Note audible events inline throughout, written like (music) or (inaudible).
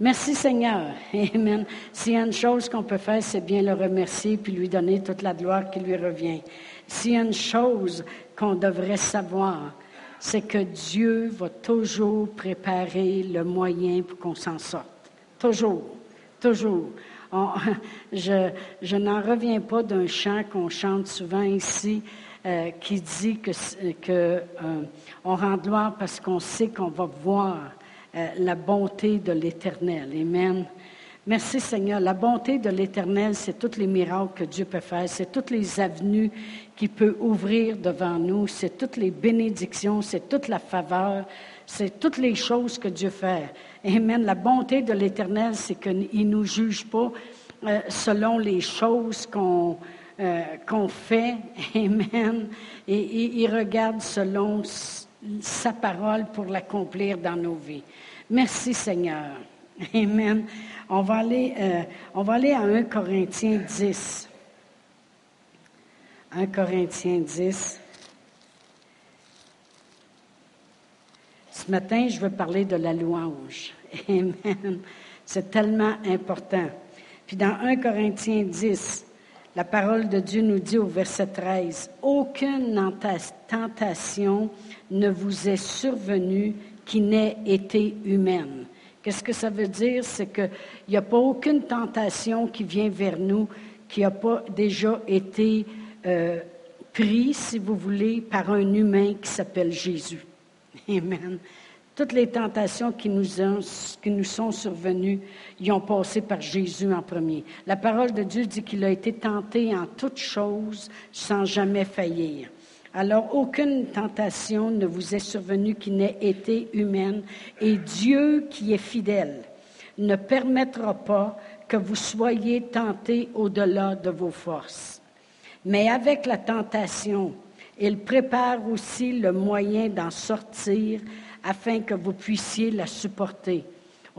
Merci Seigneur. Amen. S'il y a une chose qu'on peut faire, c'est bien le remercier puis lui donner toute la gloire qui lui revient. S'il y a une chose qu'on devrait savoir, c'est que Dieu va toujours préparer le moyen pour qu'on s'en sorte. Toujours, toujours. (laughs) je, je n'en reviens pas d'un chant qu'on chante souvent ici euh, qui dit que, que euh, on rend gloire parce qu'on sait qu'on va voir euh, la bonté de l'Éternel. Amen. Merci Seigneur. La bonté de l'Éternel, c'est tous les miracles que Dieu peut faire, c'est toutes les avenues qu'il peut ouvrir devant nous, c'est toutes les bénédictions, c'est toute la faveur, c'est toutes les choses que Dieu fait. Amen. La bonté de l'Éternel, c'est qu'il ne nous juge pas euh, selon les choses qu'on euh, fait. (laughs) Amen. Et, il regarde selon sa parole pour l'accomplir dans nos vies. Merci Seigneur. (laughs) Amen. On va aller, euh, on va aller à 1 Corinthiens 10. 1 Corinthiens 10. Ce matin, je veux parler de la louange. (laughs) Amen. C'est tellement important. Puis dans 1 Corinthiens 10, la parole de Dieu nous dit au verset 13, Aucune tentation ne vous est survenue qui n'ait été humaine. Qu'est-ce que ça veut dire? C'est qu'il n'y a pas aucune tentation qui vient vers nous qui n'a pas déjà été euh, pris, si vous voulez, par un humain qui s'appelle Jésus. (laughs) Amen. Toutes les tentations qui nous, qui nous sont survenues, y ont passé par Jésus en premier. La parole de Dieu dit qu'il a été tenté en toutes choses sans jamais faillir. Alors, aucune tentation ne vous est survenue qui n'ait été humaine, et Dieu qui est fidèle ne permettra pas que vous soyez tentés au-delà de vos forces. Mais avec la tentation, il prépare aussi le moyen d'en sortir afin que vous puissiez la supporter.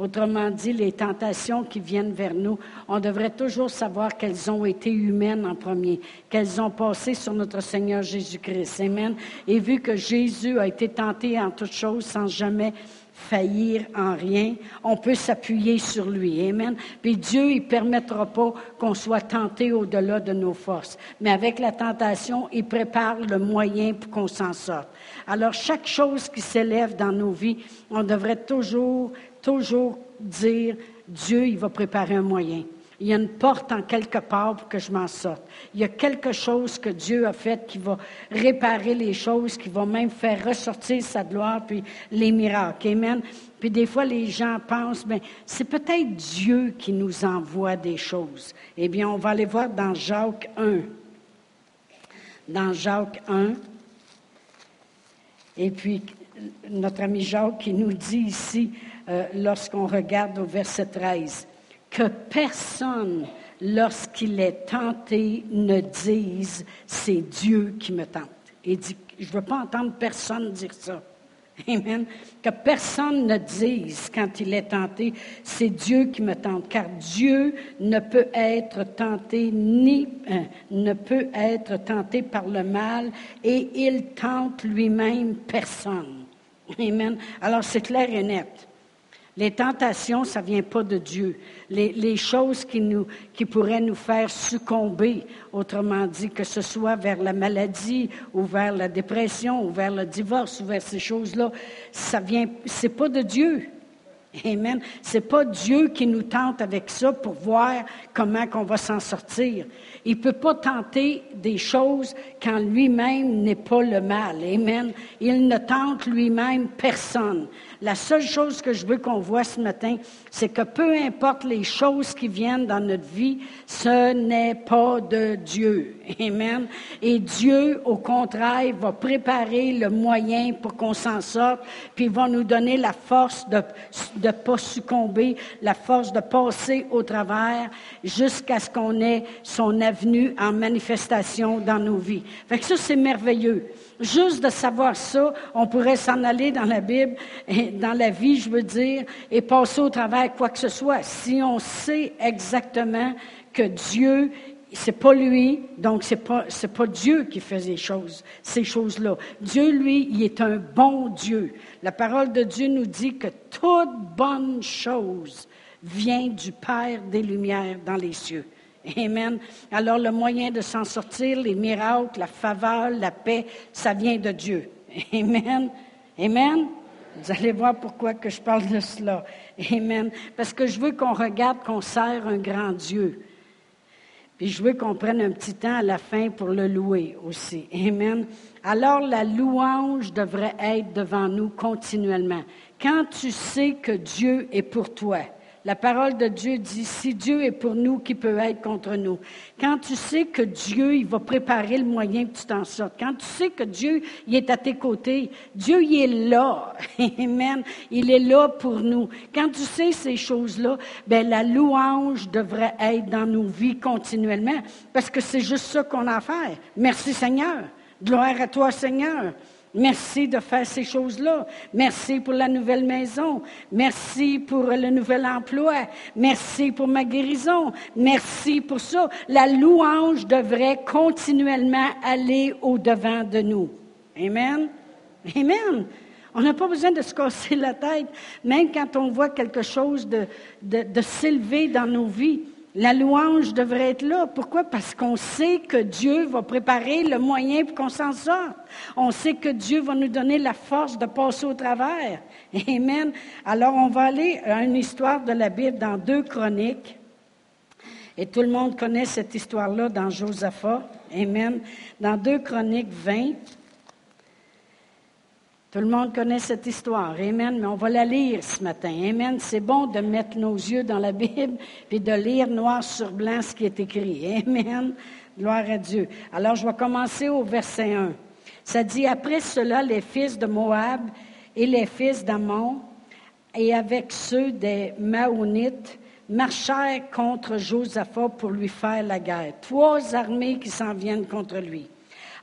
Autrement dit, les tentations qui viennent vers nous, on devrait toujours savoir qu'elles ont été humaines en premier, qu'elles ont passé sur notre Seigneur Jésus-Christ. Amen. Et vu que Jésus a été tenté en toutes choses sans jamais faillir en rien, on peut s'appuyer sur lui. Amen. Puis Dieu, il permettra pas qu'on soit tenté au-delà de nos forces. Mais avec la tentation, il prépare le moyen pour qu'on s'en sorte. Alors, chaque chose qui s'élève dans nos vies, on devrait toujours toujours dire, Dieu, il va préparer un moyen. Il y a une porte en quelque part pour que je m'en sorte. Il y a quelque chose que Dieu a fait qui va réparer les choses, qui va même faire ressortir sa gloire, puis les miracles. Amen. Puis des fois, les gens pensent, ben, c'est peut-être Dieu qui nous envoie des choses. Eh bien, on va aller voir dans Jacques 1. Dans Jacques 1. Et puis, notre ami Jacques qui nous dit ici, euh, lorsqu'on regarde au verset 13, que personne, lorsqu'il est tenté, ne dise c'est Dieu qui me tente. Et dit, je ne veux pas entendre personne dire ça. Amen. Que personne ne dise quand il est tenté, c'est Dieu qui me tente, car Dieu ne peut être tenté ni euh, ne peut être tenté par le mal, et il tente lui-même personne. Amen. Alors c'est clair et net. Les tentations, ça ne vient pas de Dieu. Les, choses qui, pourraient nous faire succomber, autrement dit, que ce soit vers la maladie ou vers la dépression ou vers le divorce ou vers ces choses-là, ça vient, pas de Dieu. Amen. C'est pas Dieu qui nous tente avec ça pour voir comment qu'on va s'en sortir. Il ne peut pas tenter des choses quand lui-même n'est pas le mal. Amen. Il ne tente lui-même personne. La seule chose que je veux qu'on voit ce matin, c'est que peu importe les choses qui viennent dans notre vie, ce n'est pas de Dieu. Amen. Et Dieu, au contraire, va préparer le moyen pour qu'on s'en sorte, puis il va nous donner la force de ne pas succomber, la force de passer au travers jusqu'à ce qu'on ait son avenue en manifestation dans nos vies. Fait que ça, c'est merveilleux. Juste de savoir ça, on pourrait s'en aller dans la Bible, dans la vie, je veux dire, et passer au travers quoi que ce soit. Si on sait exactement que Dieu, c'est pas lui, donc c'est pas, pas Dieu qui fait ces choses, ces choses-là. Dieu, lui, il est un bon Dieu. La parole de Dieu nous dit que toute bonne chose vient du Père des Lumières dans les cieux. Amen. Alors le moyen de s'en sortir, les miracles, la faveur, la paix, ça vient de Dieu. Amen. Amen. Vous allez voir pourquoi que je parle de cela. Amen. Parce que je veux qu'on regarde qu'on sert un grand Dieu. Puis je veux qu'on prenne un petit temps à la fin pour le louer aussi. Amen. Alors la louange devrait être devant nous continuellement. Quand tu sais que Dieu est pour toi, la parole de Dieu dit, si Dieu est pour nous, qui peut être contre nous? Quand tu sais que Dieu, il va préparer le moyen que tu t'en sortes. Quand tu sais que Dieu, il est à tes côtés. Dieu, il est là. (laughs) Amen. Il est là pour nous. Quand tu sais ces choses-là, ben, la louange devrait être dans nos vies continuellement. Parce que c'est juste ça qu'on a à faire. Merci Seigneur. Gloire à toi Seigneur. Merci de faire ces choses-là. Merci pour la nouvelle maison. Merci pour le nouvel emploi. Merci pour ma guérison. Merci pour ça. La louange devrait continuellement aller au-devant de nous. Amen. Amen. On n'a pas besoin de se casser la tête, même quand on voit quelque chose de, de, de s'élever dans nos vies. La louange devrait être là. Pourquoi? Parce qu'on sait que Dieu va préparer le moyen pour qu'on s'en sorte. On sait que Dieu va nous donner la force de passer au travers. Amen. Alors, on va aller à une histoire de la Bible dans deux chroniques. Et tout le monde connaît cette histoire-là dans Josaphat. Amen. Dans deux chroniques 20. Tout le monde connaît cette histoire. Amen. Mais on va la lire ce matin. Amen. C'est bon de mettre nos yeux dans la Bible et de lire noir sur blanc ce qui est écrit. Amen. Gloire à Dieu. Alors, je vais commencer au verset 1. Ça dit, après cela, les fils de Moab et les fils d'Amon, et avec ceux des Maonites, marchèrent contre Josaphat pour lui faire la guerre. Trois armées qui s'en viennent contre lui.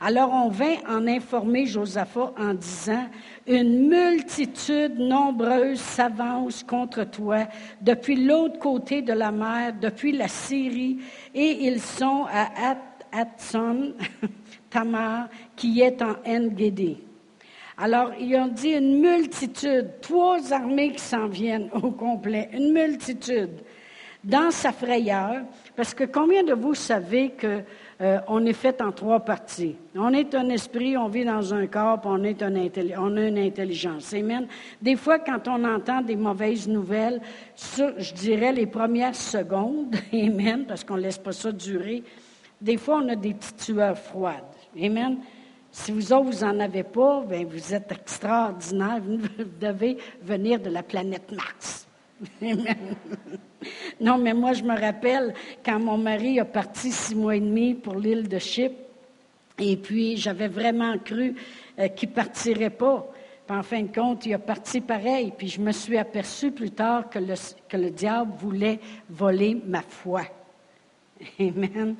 Alors on vint en informer Josaphat en disant, une multitude nombreuse s'avance contre toi depuis l'autre côté de la mer, depuis la Syrie, et ils sont à Atson, (laughs) Tamar, qui est en En-Gédé. Alors, ils ont dit une multitude, trois armées qui s'en viennent au complet, une multitude. Dans sa frayeur, parce que combien de vous savez que euh, on est fait en trois parties. On est un esprit, on vit dans un corps, on, est un on a une intelligence. Amen. Des fois, quand on entend des mauvaises nouvelles, je dirais les premières secondes, (laughs) Amen, parce qu'on ne laisse pas ça durer, des fois, on a des petites tueurs froides. Amen. Si vous autres, vous n'en avez pas, bien, vous êtes extraordinaire. Vous (laughs) devez venir de la planète Mars. (laughs) Non, mais moi, je me rappelle quand mon mari a parti six mois et demi pour l'île de Chypre, et puis j'avais vraiment cru euh, qu'il ne partirait pas. Puis en fin de compte, il a parti pareil. Puis je me suis aperçu plus tard que le, que le diable voulait voler ma foi. (laughs) Amen.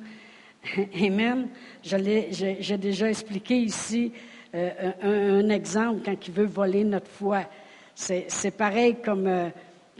(laughs) Amen. J'ai déjà expliqué ici euh, un, un, exemple quand il veut voler notre foi. C'est pareil comme euh,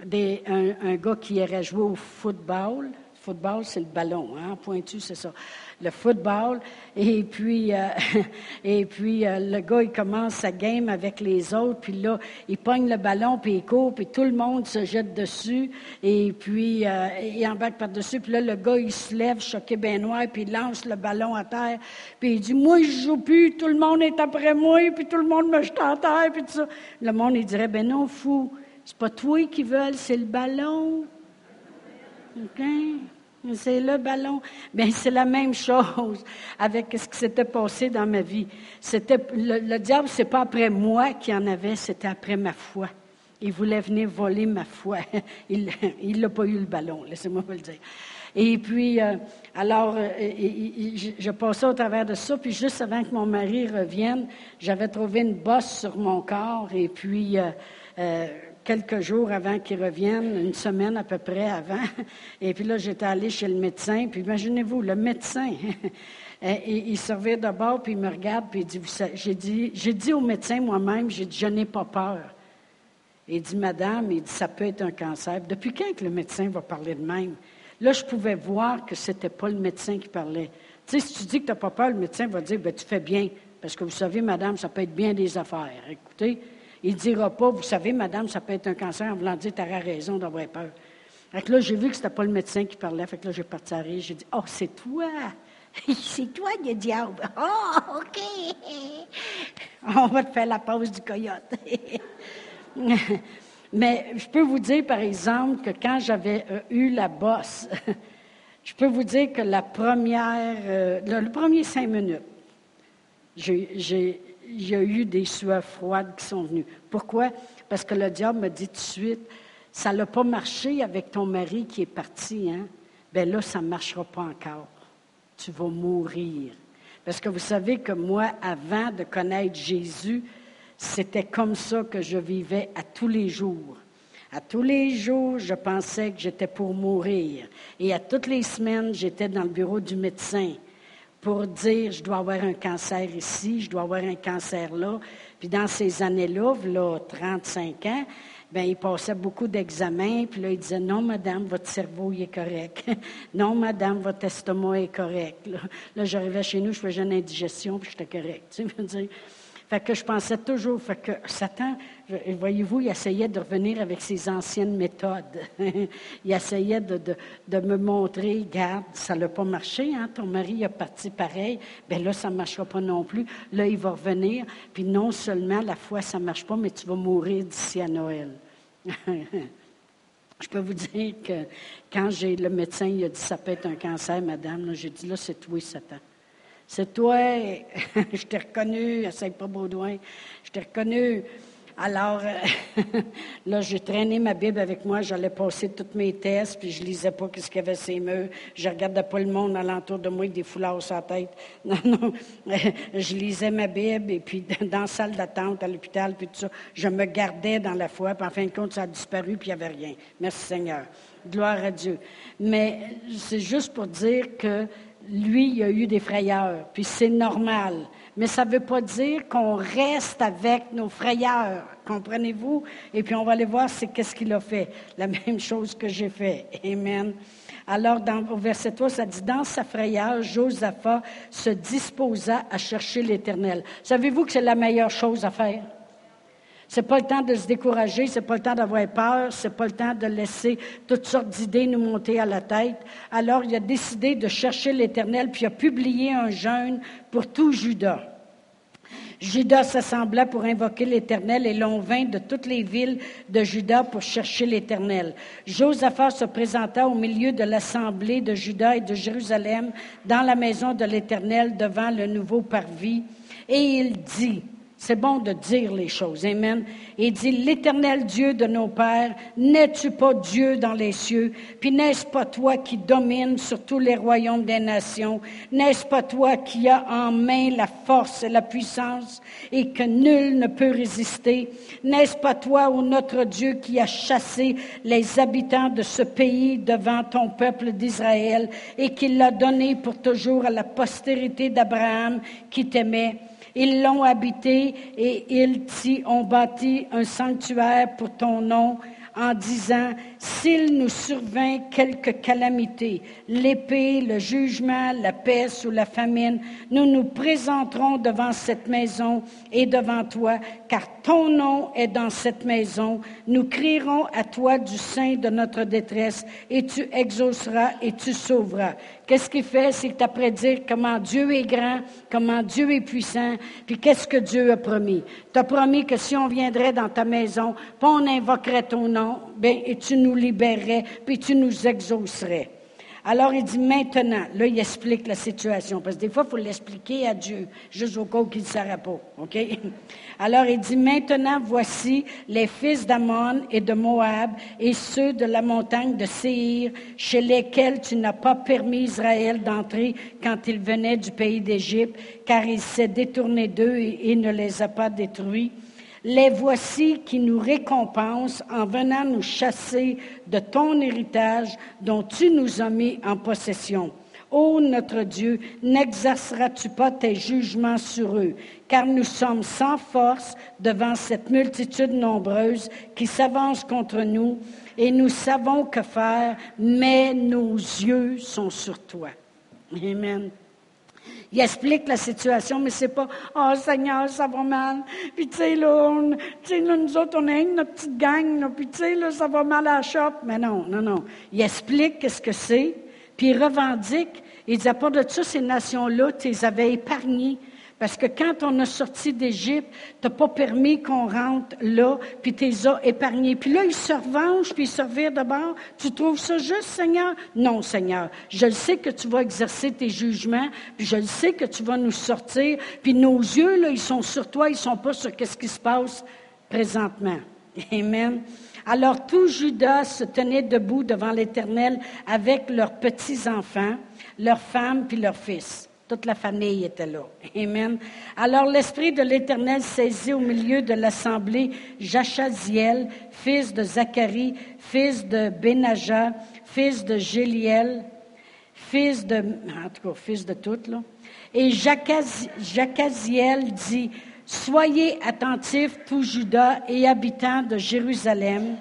un, gars qui irait jouer au football. Football, c'est le ballon, hein, pointu, c'est ça. Le football. Et puis, euh, (laughs) et puis euh, le gars, il commence sa game avec les autres. Puis là, il pogne le ballon, puis il court, puis tout le monde se jette dessus. Et puis, euh, il embarque par-dessus. Puis là, le gars, il se lève, choqué bien noir, puis il lance le ballon à terre. Puis il dit, moi, je joue plus, tout le monde est après moi, puis tout le monde me jette à terre, puis tout ça. Le monde, il dirait, ben non, fou. C'est pas toi qui veux, c'est le ballon. OK? C'est le ballon. Bien, c'est la même chose avec ce qui s'était passé dans ma vie. C'était, le, le diable, c'est pas après moi qui en avait, c'était après ma foi. Il voulait venir voler ma foi. (laughs) Il n'a pas eu le ballon, laissez-moi vous le dire. Et puis, euh, alors, euh, je passais au travers de ça, puis juste avant que mon mari revienne, j'avais trouvé une bosse sur mon corps, et puis, euh, quelques jours avant qu'il revienne, une semaine à peu près avant. (laughs) Et puis là, j'étais allée chez le médecin. Puis imaginez-vous, le médecin, (laughs) il servait de bord, puis il me regarde, puis il dit, j'ai dit, j'ai dit au médecin moi-même, j'ai dit, je n'ai pas peur. Il dit, madame, il dit, ça peut être un cancer. Depuis quand que le médecin va parler de même? Là, je pouvais voir que ce n'était pas le médecin qui parlait. Tu sais, si tu dis que tu n'as pas peur, le médecin va dire, ben, tu fais bien. Parce que vous savez, madame, ça peut être bien des affaires. Écoutez, il ne dira pas, vous savez, madame, ça peut être un cancer en voulant dire, tu raison d'avoir peur. Fait que là, j'ai vu que ce n'était pas le médecin qui parlait. Fait que là, j'ai parti à rire. J'ai dit, oh, c'est toi. (laughs) c'est toi, le diable. (laughs) Oh, OK. (laughs) On va te faire la pause du coyote. Mais je peux vous dire, par exemple, que quand j'avais euh, eu la bosse, je peux vous dire que la première, euh, le, premier cinq minutes, j'ai, il y a eu des sueurs froides qui sont venues. Pourquoi? Parce que le diable me dit tout de suite, ça n'a pas marché avec ton mari qui est parti, hein? Bien là, ça ne marchera pas encore. Tu vas mourir. Parce que vous savez que moi, avant de connaître Jésus, c'était comme ça que je vivais à tous les jours. À tous les jours, je pensais que j'étais pour mourir. Et à toutes les semaines, j'étais dans le bureau du médecin pour dire, je dois avoir un cancer ici, je dois avoir un cancer là. Puis dans ces années-là, là, 35 ans, ben il passait beaucoup d'examens, puis là, il disait, non, madame, votre cerveau, il est correct. (laughs) non, madame, votre estomac est correct. Là, j'arrivais chez nous, je faisais une indigestion, puis j'étais correct. (laughs) Tu sais, dire, fait que je pensais toujours, fait que Satan, voyez-vous, il essayait de revenir avec ses anciennes méthodes. (laughs) il essayait de, me montrer, garde, ça n'a pas marché, hein, ton mari a parti pareil, bien là, ça ne marchera pas non plus. Là, il va revenir, puis non seulement la foi, ça ne marche pas, mais tu vas mourir d'ici à Noël. (laughs) Je peux vous dire que quand j'ai le médecin, il a dit ça peut être un cancer, madame, j'ai dit là, c'est toi, Satan. C'est toi, (laughs) je t'ai reconnu, essaye pas Baudouin, je t'ai reconnu. Alors, (laughs) là, j'ai traîné ma Bible avec moi, j'allais passer tous mes tests, puis je lisais pas ce qu'il y avait ces murs. Je regardais pas le monde alentour de moi avec des foulards sur la tête. (laughs) Non, non, je lisais ma Bible, et puis dans la salle d'attente à l'hôpital, puis tout ça, je me gardais dans la foi, puis en fin de compte, ça a disparu, puis il n'y avait rien. Merci Seigneur. Gloire à Dieu. Mais c'est juste pour dire que lui, il a eu des frayeurs, puis c'est normal. Mais ça ne veut pas dire qu'on reste avec nos frayeurs, comprenez-vous? Et puis on va aller voir c'est qu'est-ce qu'il a fait. La (laughs) même chose que j'ai fait. Amen. Alors, au verset 3, ça dit, dans sa frayeur, Josaphat se disposa à chercher l'Éternel. Savez-vous que c'est la meilleure chose à faire? C'est pas le temps de se décourager, c'est pas le temps d'avoir peur, c'est pas le temps de laisser toutes sortes d'idées nous monter à la tête. Alors, il a décidé de chercher l'Éternel, puis il a publié un jeûne pour tout Judas. Judas s'assembla pour invoquer l'Éternel et l'on vint de toutes les villes de Judas pour chercher l'Éternel. Josaphat se présenta au milieu de l'assemblée de Judas et de Jérusalem dans la maison de l'Éternel devant le nouveau parvis et il dit, c'est bon de dire les choses. Amen. Et dit, l'Éternel Dieu de nos pères, n'es-tu pas Dieu dans les cieux? Puis n'est-ce pas toi qui domines sur tous les royaumes des nations? N'est-ce pas toi qui as en main la force et la puissance et que nul ne peut résister? N'est-ce pas toi, ô notre Dieu, qui a chassé les habitants de ce pays devant ton peuple d'Israël et qui l'a donné pour toujours à la postérité d'Abraham qui t'aimait? Ils l'ont habité et ils t'y ont bâti un sanctuaire pour ton nom en disant, s'il nous survint quelque calamité, l'épée, le jugement, la peste ou la famine, nous nous présenterons devant cette maison et devant toi, car ton nom est dans cette maison. Nous crierons à toi du sein de notre détresse et tu exauceras et tu sauveras. Qu'est-ce qu'il fait? C'est après dire comment Dieu est grand, comment Dieu est puissant, puis qu'est-ce que Dieu a promis? Tu as promis que si on viendrait dans ta maison, on invoquerait ton nom, ben, et tu nous libérerais, puis tu nous exaucerais. Alors il dit maintenant, là il explique la situation, parce que des fois il faut l'expliquer à Dieu, juste au cas où il ne pas. OK? (laughs) Alors il dit maintenant voici les fils d'Amon et de Moab et ceux de la montagne de Séhir, chez lesquels tu n'as pas permis Israël d'entrer quand il venait du pays d'Égypte, car il s'est détourné d'eux et, et ne les a pas détruits. Les voici qui nous récompensent en venant nous chasser de ton héritage dont tu nous as mis en possession. Ô notre Dieu, n'exerceras-tu pas tes jugements sur eux, car nous sommes sans force devant cette multitude nombreuse qui s'avance contre nous, et nous savons que faire, mais nos yeux sont sur toi. Amen. Il explique la situation, mais c'est pas, oh Seigneur, ça va mal. Puis tu sais, là, nous autres, on est une petite gang, puis tu sais, là, ça va mal à la shop. Mais non, non, non. Il explique qu'est-ce que c'est, puis il revendique. Il dit, à part de ça, ces nations-là, tu les avais épargnées. Parce que quand on a sorti d'Égypte, t'as pas permis qu'on rentre là, puis t'es as épargnés. Puis là, ils se revanchent, puis ils se revirent de bord. Tu trouves ça juste, Seigneur? Non, Seigneur. Je le sais que tu vas exercer tes jugements, puis je le sais que tu vas nous sortir. Puis nos yeux, là, ils sont sur toi, ils sont pas sur qu'est-ce qui se passe présentement. Amen. Alors tout Judas se tenait debout devant l'Éternel avec leurs petits-enfants, leurs femmes puis leurs fils. Toute la famille était là. Amen. Alors l'Esprit de l'Éternel saisit au milieu de l'assemblée Jachaziel, fils de Zacharie, fils de Benaja, fils de Géliel, fils de, en tout cas, fils de toutes, là. Et Jachaziel dit, Soyez attentifs, tous Judas et habitants de Jérusalem,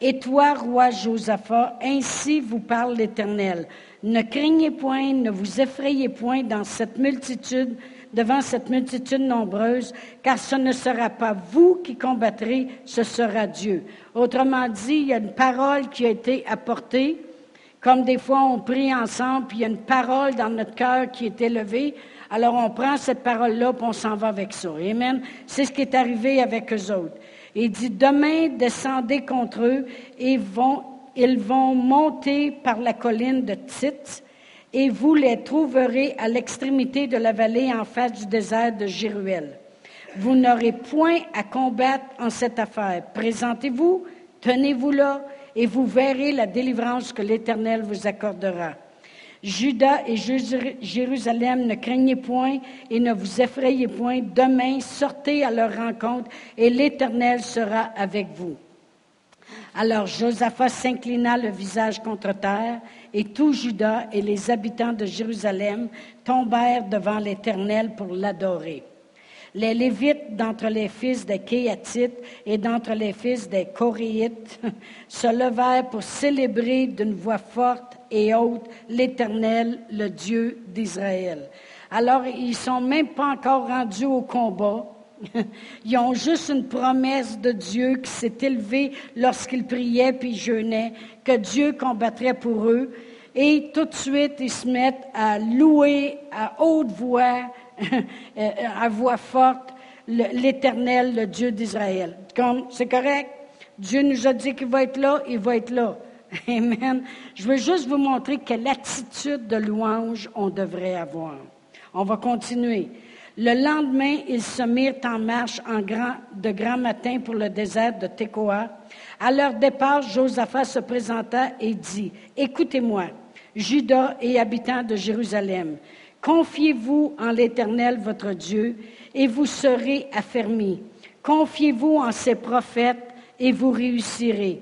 et toi, roi Josaphat, ainsi vous parle l'Éternel. Ne craignez point, ne vous effrayez point dans cette multitude, devant cette multitude nombreuse, car ce ne sera pas vous qui combattrez, ce sera Dieu. Autrement dit, il y a une parole qui a été apportée, comme des fois on prie ensemble, puis il y a une parole dans notre cœur qui est élevée. Alors on prend cette parole-là, puis on s'en va avec ça. Amen. C'est ce qui est arrivé avec eux autres. Il dit, demain, descendez contre eux et vont ils vont monter par la colline de Tit, et vous les trouverez à l'extrémité de la vallée en face du désert de Jéruel. Vous n'aurez point à combattre en cette affaire. Présentez-vous, tenez-vous là, et vous verrez la délivrance que l'Éternel vous accordera. Judas et Jérusalem, ne craignez point et ne vous effrayez point. Demain, sortez à leur rencontre et l'Éternel sera avec vous. Alors Josaphat s'inclina le visage contre terre, et tout Juda et les habitants de Jérusalem tombèrent devant l'Éternel pour l'adorer. Les Lévites d'entre les fils des Kéatites et d'entre les fils des Coréites (laughs) se levèrent pour célébrer d'une voix forte et haute l'Éternel, le Dieu d'Israël. Alors, ils sont même pas encore rendus au combat, (laughs) Ils ont juste une promesse de Dieu qui s'est élevée lorsqu'ils priaient puis jeûnaient, que Dieu combattrait pour eux. Et tout de suite, ils se mettent à louer à haute voix, (laughs) à voix forte, l'Éternel, le Dieu d'Israël. Comme, c'est correct? Dieu nous a dit qu'il va être là, il va être là. (laughs) Amen. Je veux juste vous montrer quelle attitude de louange on devrait avoir. On va continuer. Le lendemain, ils se mirent en marche de grand matin pour le désert de Tekoa. À leur départ, Josaphat se présenta et dit, Écoutez-moi, Judas et habitants de Jérusalem, confiez-vous en l'Éternel votre Dieu et vous serez affermis. Confiez-vous en ses prophètes et vous réussirez.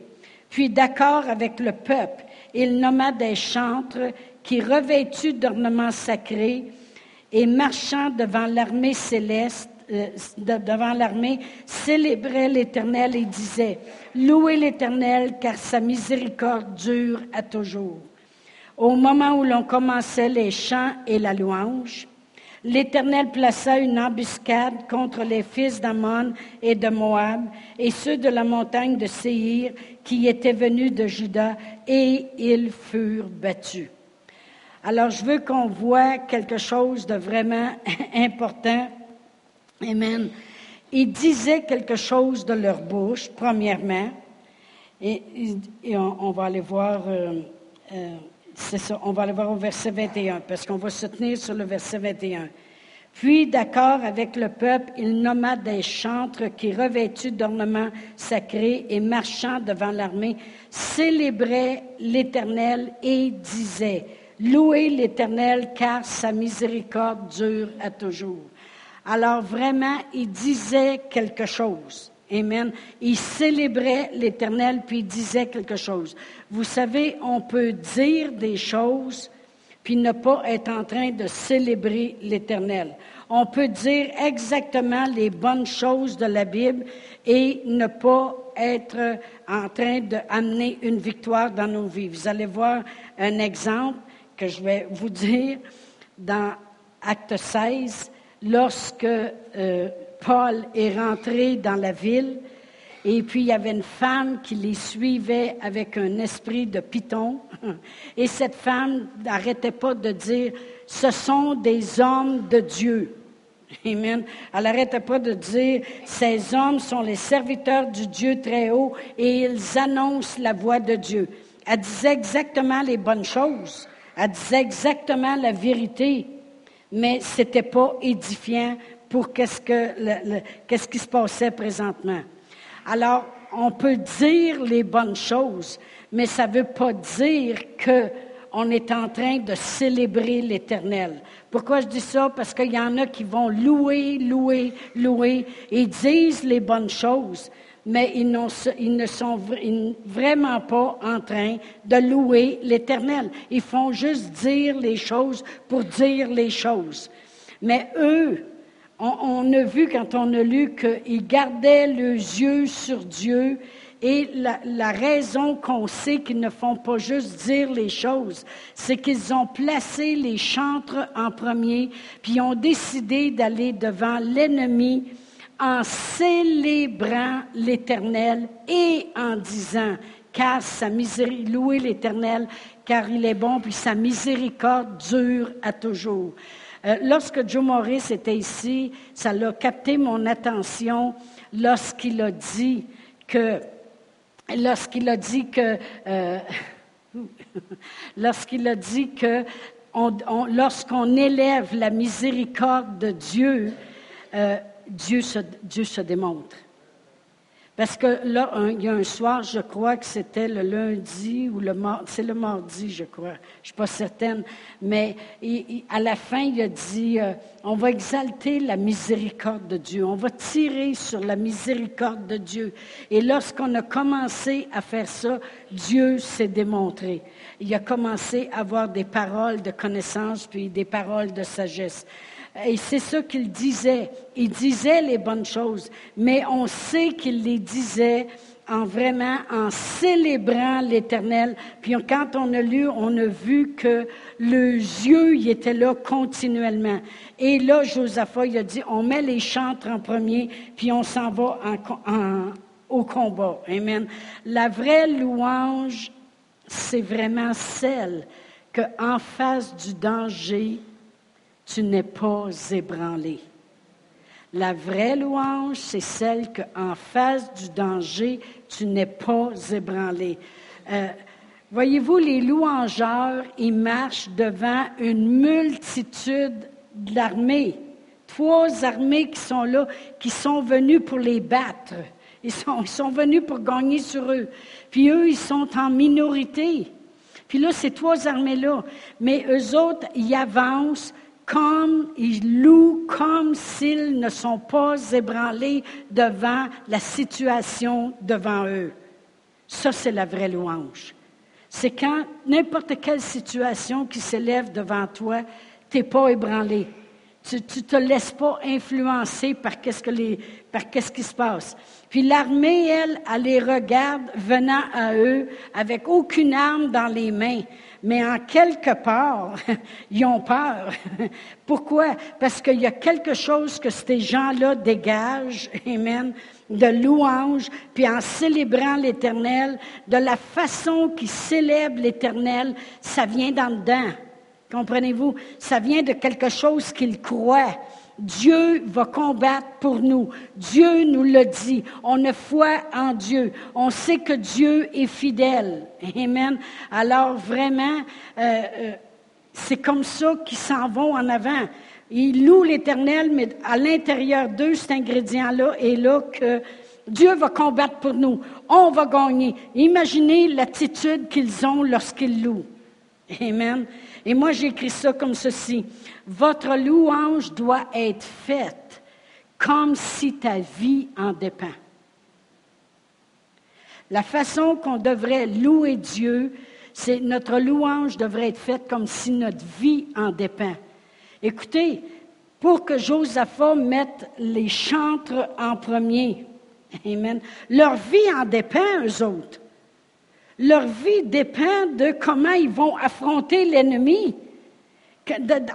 Puis, d'accord avec le peuple, il nomma des chantres qui, revêtus d'ornements sacrés, et marchant devant l'armée céleste, euh, devant l'armée, célébrait l'Éternel et disait, Louez l'Éternel, car sa miséricorde dure à toujours. Au moment où l'on commençait les chants et la louange, l'Éternel plaça une embuscade contre les fils d'Ammon et de Moab et ceux de la montagne de Séhir qui étaient venus de Juda, et ils furent battus. Alors, je veux qu'on voit quelque chose de vraiment (laughs) important. Amen. Ils disaient quelque chose de leur bouche, premièrement. Et, on, va aller voir, euh, euh, c'est ça, on va aller voir au verset 21, parce qu'on va se tenir sur le verset 21. Puis, d'accord avec le peuple, il nomma des chantres qui, revêtus d'ornements sacrés et marchant devant l'armée, célébraient l'Éternel et disaient, Louez l'Éternel car sa miséricorde dure à toujours. Alors vraiment, il disait quelque chose. Amen. Il célébrait l'Éternel puis il disait quelque chose. Vous savez, on peut dire des choses, puis ne pas être en train de célébrer l'Éternel. On peut dire exactement les bonnes choses de la Bible et ne pas être en train d'amener une victoire dans nos vies. Vous allez voir un exemple que je vais vous dire dans Acte 16, lorsque euh, Paul est rentré dans la ville, et puis il y avait une femme qui les suivait avec un esprit de python. Et cette femme n'arrêtait pas de dire, ce sont des hommes de Dieu. Amen. Elle n'arrêtait pas de dire, ces hommes sont les serviteurs du Dieu très haut et ils annoncent la voix de Dieu. Elle disait exactement les bonnes choses. Elle disait exactement la vérité. Mais ce n'était pas édifiant pour qu'est-ce, que qu'est-ce qui se passait présentement. Alors, on peut dire les bonnes choses, mais ça ne veut pas dire qu'on est en train de célébrer l'Éternel. Pourquoi je dis ça? Parce qu'il y en a qui vont louer, louer, louer et disent les bonnes choses, mais ils, ne sont vraiment pas en train de louer l'Éternel. Ils font juste dire les choses pour dire les choses. Mais eux, on, a vu quand on a lu qu'ils gardaient les yeux sur Dieu et la raison qu'on sait qu'ils ne font pas juste dire les choses, c'est qu'ils ont placé les chantres en premier, puis ont décidé d'aller devant l'ennemi en célébrant l'Éternel et en disant, car sa miséricorde, louez l'Éternel, car il est bon, puis sa miséricorde dure à toujours. Euh, lorsque Joe Morris était ici, ça l'a capté mon attention lorsqu'il a dit que, lorsqu'il a dit que, euh, (laughs) lorsqu'il a dit que, lorsqu'on élève la miséricorde de Dieu, euh, Dieu se démontre. Parce que là, il y a un soir, je crois que c'était le lundi ou le mardi, c'est le mardi, je crois, je ne suis pas certaine, mais à la fin, il a dit, euh, on va exalter la miséricorde de Dieu, on va tirer sur la miséricorde de Dieu. Et lorsqu'on a commencé à faire ça, Dieu s'est démontré. Il a commencé à avoir des paroles de connaissance, puis des paroles de sagesse. Et c'est ça qu'il disait. Il disait les bonnes choses, mais on sait qu'il les disait en vraiment en célébrant l'Éternel. Puis quand on a lu, on a vu que le yeux il était là continuellement. Et là, Josaphat, il a dit, on met les chantres en premier, puis on s'en va au combat. Amen. La vraie louange, c'est vraiment celle qu'en face du danger, tu n'es pas ébranlé. La vraie louange, c'est celle qu'en face du danger, tu n'es pas ébranlé. Euh, voyez-vous, les louangeurs, ils marchent devant une multitude d'armées. Trois armées qui sont là, qui sont venues pour les battre. Ils sont, ils sont venus pour gagner sur eux. Puis eux, ils sont en minorité. Puis là, ces trois armées-là. Mais eux autres, ils avancent comme ils louent comme s'ils ne sont pas ébranlés devant la situation devant eux. Ça, c'est la vraie louange. C'est quand n'importe quelle situation qui s'élève devant toi, tu n'es pas ébranlé. Tu ne te laisses pas influencer par qu'est-ce, que les, par qu'est-ce qui se passe. Puis l'armée, elle, elle les regarde venant à eux avec aucune arme dans les mains mais en quelque part, (laughs) ils ont peur. (laughs) Pourquoi? Parce qu'il y a quelque chose que ces gens-là dégagent, (laughs) amen, de louange, puis en célébrant l'Éternel, de la façon qu'ils célèbrent l'Éternel, ça vient d'en dedans. Comprenez-vous? Ça vient de quelque chose qu'ils croient. Dieu va combattre pour nous. Dieu nous le dit. On a foi en Dieu. On sait que Dieu est fidèle. Amen. Alors vraiment, euh, euh, c'est comme ça qu'ils s'en vont en avant. Ils louent l'Éternel, mais à l'intérieur d'eux, cet ingrédient-là est là que Dieu va combattre pour nous. On va gagner. Imaginez l'attitude qu'ils ont lorsqu'ils louent. Amen. Et moi, j'écris ça comme ceci. Votre louange doit être faite comme si ta vie en dépend. La façon qu'on devrait louer Dieu, c'est notre louange devrait être faite comme si notre vie en dépend. Écoutez, pour que Josaphat mette les chantres en premier, Amen, leur vie en dépend, eux autres. Leur vie dépend de comment ils vont affronter l'ennemi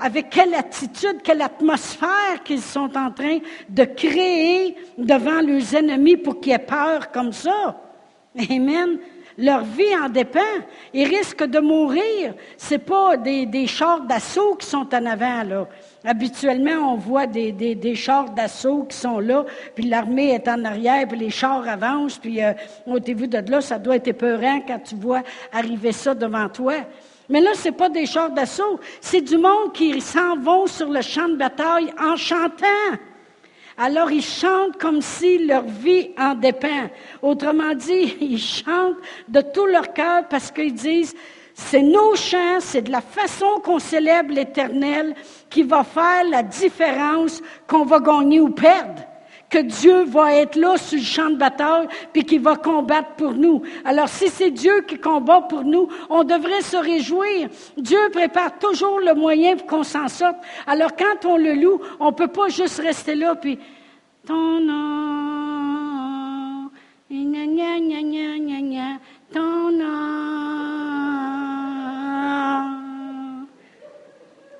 avec quelle attitude, quelle atmosphère qu'ils sont en train de créer devant leurs ennemis pour qu'ils aient peur comme ça. Amen. Leur vie en dépend. Ils risquent de mourir. C'est pas des, chars d'assaut qui sont en avant. Habituellement, on voit des, chars d'assaut qui sont là, puis l'armée est en arrière, puis les chars avancent, puis euh, au début de là, ça doit être épeurant quand tu vois arriver ça devant toi. Mais là, ce n'est pas des chars d'assaut, c'est du monde qui s'en vont sur le champ de bataille en chantant. Alors ils chantent comme si leur vie en dépend. Autrement dit, (laughs) ils chantent de tout leur cœur parce qu'ils disent, c'est nos chants, c'est de la façon qu'on célèbre l'Éternel qui va faire la différence qu'on va gagner ou perdre que Dieu va être là sur le champ de bataille, puis qu'il va combattre pour nous. Alors, si c'est Dieu qui combat pour nous, on devrait se réjouir. Dieu prépare toujours le moyen pour qu'on s'en sorte. Alors, quand on le loue, on ne peut pas juste rester là, puis.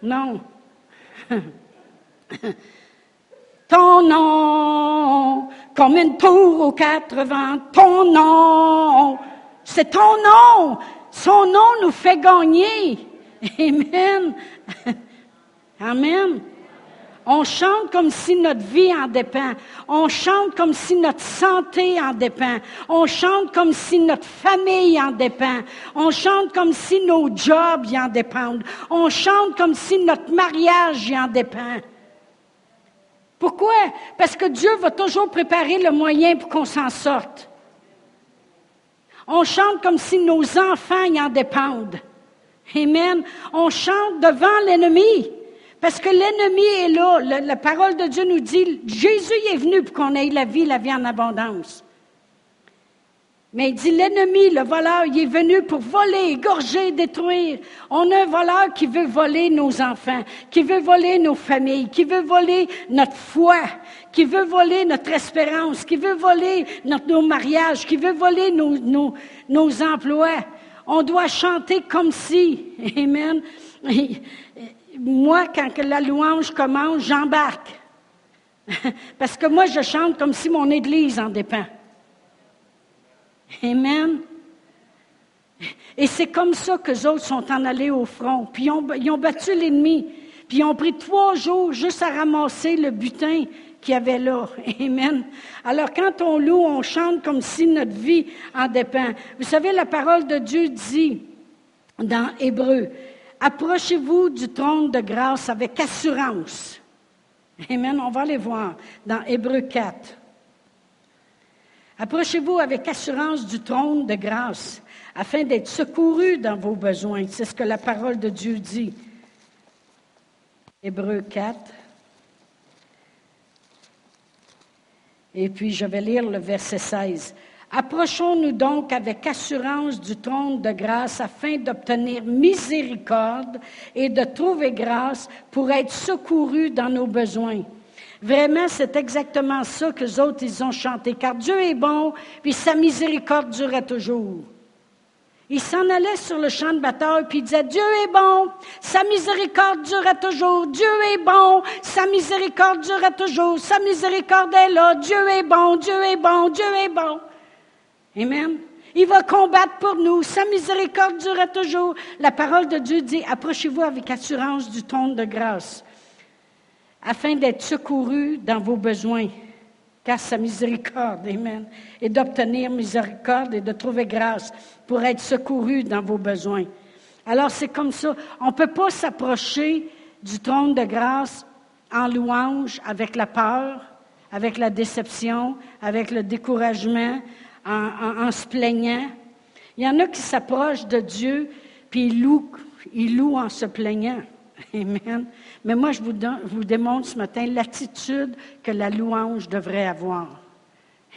Non. Ton nom, comme une tour aux quatre vents, ton nom, c'est ton nom. Son nom nous fait gagner. Amen. Amen. On chante comme si notre vie en dépend. On chante comme si notre santé en dépend. On chante comme si notre famille en dépend. On chante comme si nos jobs y en dépendent. On chante comme si notre mariage y en dépend. Pourquoi? Parce que Dieu va toujours préparer le moyen pour qu'on s'en sorte. On chante comme si nos enfants y en dépendent. Amen. On chante devant l'ennemi. Parce que l'ennemi est là. la parole de Dieu nous dit, Jésus est venu pour qu'on ait la vie, la vie en abondance. Mais il dit, l'ennemi, le voleur, il est venu pour voler, égorger, détruire. On a un voleur qui veut voler nos enfants, qui veut voler nos familles, qui veut voler notre foi, qui veut voler notre espérance, qui veut voler notre, nos mariages, qui veut voler nos, nos, nos emplois. On doit chanter comme si. (laughs) Amen. Moi, quand la louange commence, j'embarque. (laughs) Parce que moi, je chante comme si mon Église en dépend. Amen. Et c'est comme ça que les autres sont en allés au front. Puis ils ont, ils ont battu l'ennemi. Puis ils ont pris trois jours juste à ramasser le butin qu'il y avait là. (laughs) Amen. Alors quand on loue, on chante comme si notre vie en dépend. Vous savez, la parole de Dieu dit dans Hébreu, approchez-vous du trône de grâce avec assurance. Amen. On va aller voir dans Hébreu 4. Approchez-vous avec assurance du trône de grâce afin d'être secouru dans vos besoins. C'est ce que la parole de Dieu dit. Hébreu 4. Et puis je vais lire le verset 16. Approchons-nous donc avec assurance du trône de grâce afin d'obtenir miséricorde et de trouver grâce pour être secourus dans nos besoins. Vraiment, c'est exactement ça que les autres, ont chanté. Car Dieu est bon, puis sa miséricorde durera toujours. Ils s'en allaient sur le champ de bataille, puis ils disaient, Dieu est bon, sa miséricorde durera toujours, Dieu est bon, sa miséricorde durera toujours, sa miséricorde est là, Dieu est bon, Dieu est bon, Dieu est bon. Amen. Il va combattre pour nous, sa miséricorde durera toujours. La parole de Dieu dit, approchez-vous avec assurance du trône de grâce afin d'être secouru dans vos besoins, car sa miséricorde, Amen, et d'obtenir miséricorde et de trouver grâce pour être secouru dans vos besoins. Alors c'est comme ça, on ne peut pas s'approcher du trône de grâce en louange avec la peur, avec la déception, avec le découragement, en, se plaignant. Il y en a qui s'approchent de Dieu, puis ils louent, en se plaignant. (laughs) Amen. Mais moi, je vous, démontre ce matin l'attitude que la louange devrait avoir.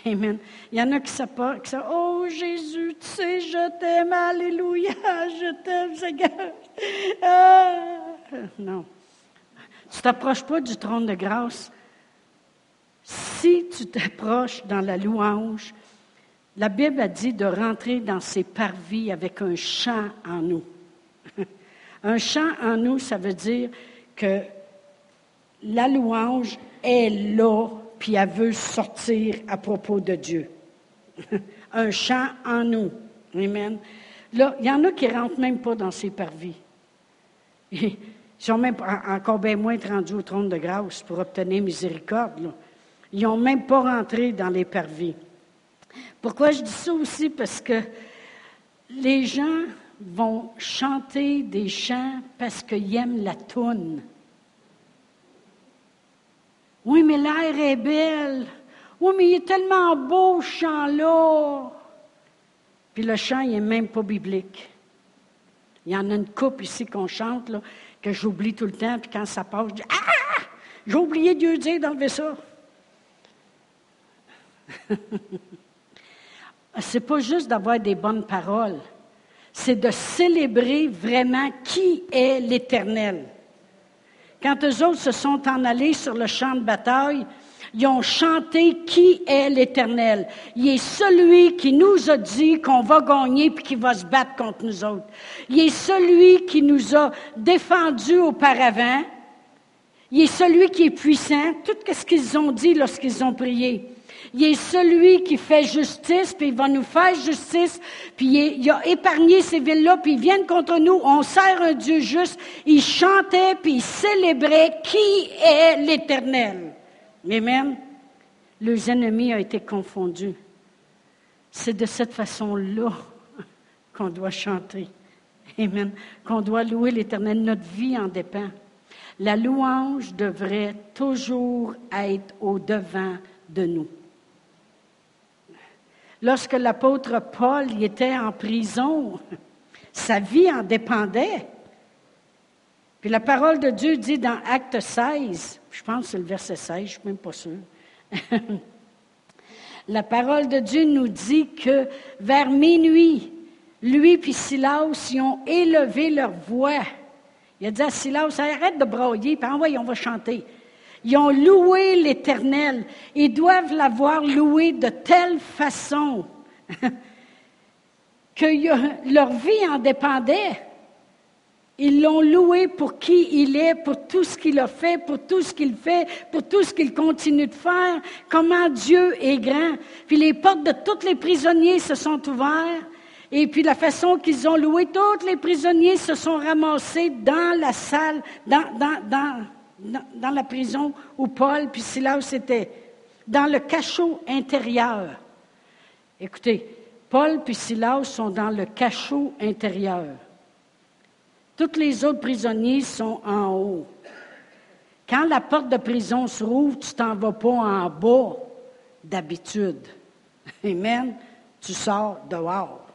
Amen. Il y en a qui savent pas, qui savent, oh Jésus, tu sais, je t'aime, alléluia, je t'aime, Seigneur. Ah! Non. Tu t'approches pas du trône de grâce. Si tu t'approches dans la louange, la Bible a dit de rentrer dans ses parvis avec un chant en nous. Un chant en nous, ça veut dire que la louange est là, puis elle veut sortir à propos de Dieu. (laughs) un chant en nous. Amen. Là, il y en a qui ne rentrent même pas dans ces parvis. Ils sont même encore bien moins rendus au trône de grâce pour obtenir miséricorde. Ils n'ont même pas rentré dans les parvis. Pourquoi je dis ça aussi? Parce que les gens vont chanter des chants parce qu'ils aiment la toune. Oui, mais l'air est belle. Oui, mais il est tellement beau ce chant-là. Puis le chant, il n'est même pas biblique. Il y en a une coupe ici qu'on chante, que j'oublie tout le temps, puis quand ça passe, je dis Ah! J'ai oublié Dieu dire d'enlever ça. (laughs) c'est pas juste d'avoir des bonnes paroles, c'est de célébrer vraiment qui est l'Éternel. Quand eux autres se sont en allés sur le champ de bataille, ils ont chanté qui est l'Éternel. Il est celui qui nous a dit qu'on va gagner puis qui va se battre contre nous autres. Il est celui qui nous a défendus auparavant. Il est celui qui est puissant. Tout ce qu'ils ont dit lorsqu'ils ont prié. Il est celui qui fait justice, puis il va nous faire justice, puis il, a épargné ces villes-là, puis ils viennent contre nous. On sert un Dieu juste. Il chantait, puis il célébrait qui est l'Éternel. Amen. Les ennemis ont été confondus. C'est de cette façon-là qu'on doit chanter. Amen. Qu'on doit louer l'Éternel. Notre vie en dépend. La louange devrait toujours être au devant de nous. Lorsque l'apôtre Paul était en prison, sa vie en dépendait. Puis la parole de Dieu dit dans Acte 16, je pense que c'est le verset 16, je ne suis même pas sûr. (laughs) la parole de Dieu nous dit que vers minuit, lui et Silas, ils ont élevé leur voix. Il a dit à Silas, arrête de broyer, puis envoyez, on va chanter. Ils ont loué l'Éternel. Ils doivent l'avoir loué de telle façon (laughs) que leur vie en dépendait. Ils l'ont loué pour qui il est, pour tout ce qu'il a fait, pour tout ce qu'il fait, pour tout ce qu'il continue de faire, comment Dieu est grand. Puis les portes de tous les prisonniers se sont ouvertes. Et puis la façon qu'ils ont loué, tous les prisonniers se sont ramassés dans la salle, dans, dans, dans, dans la prison où Paul puis Silas étaient, dans le cachot intérieur. Écoutez, Paul puis Silas sont dans le cachot intérieur. Tous les autres prisonniers sont en haut. Quand la porte de prison se rouvre, tu t'en vas pas en bas d'habitude. Amen. Tu sors dehors.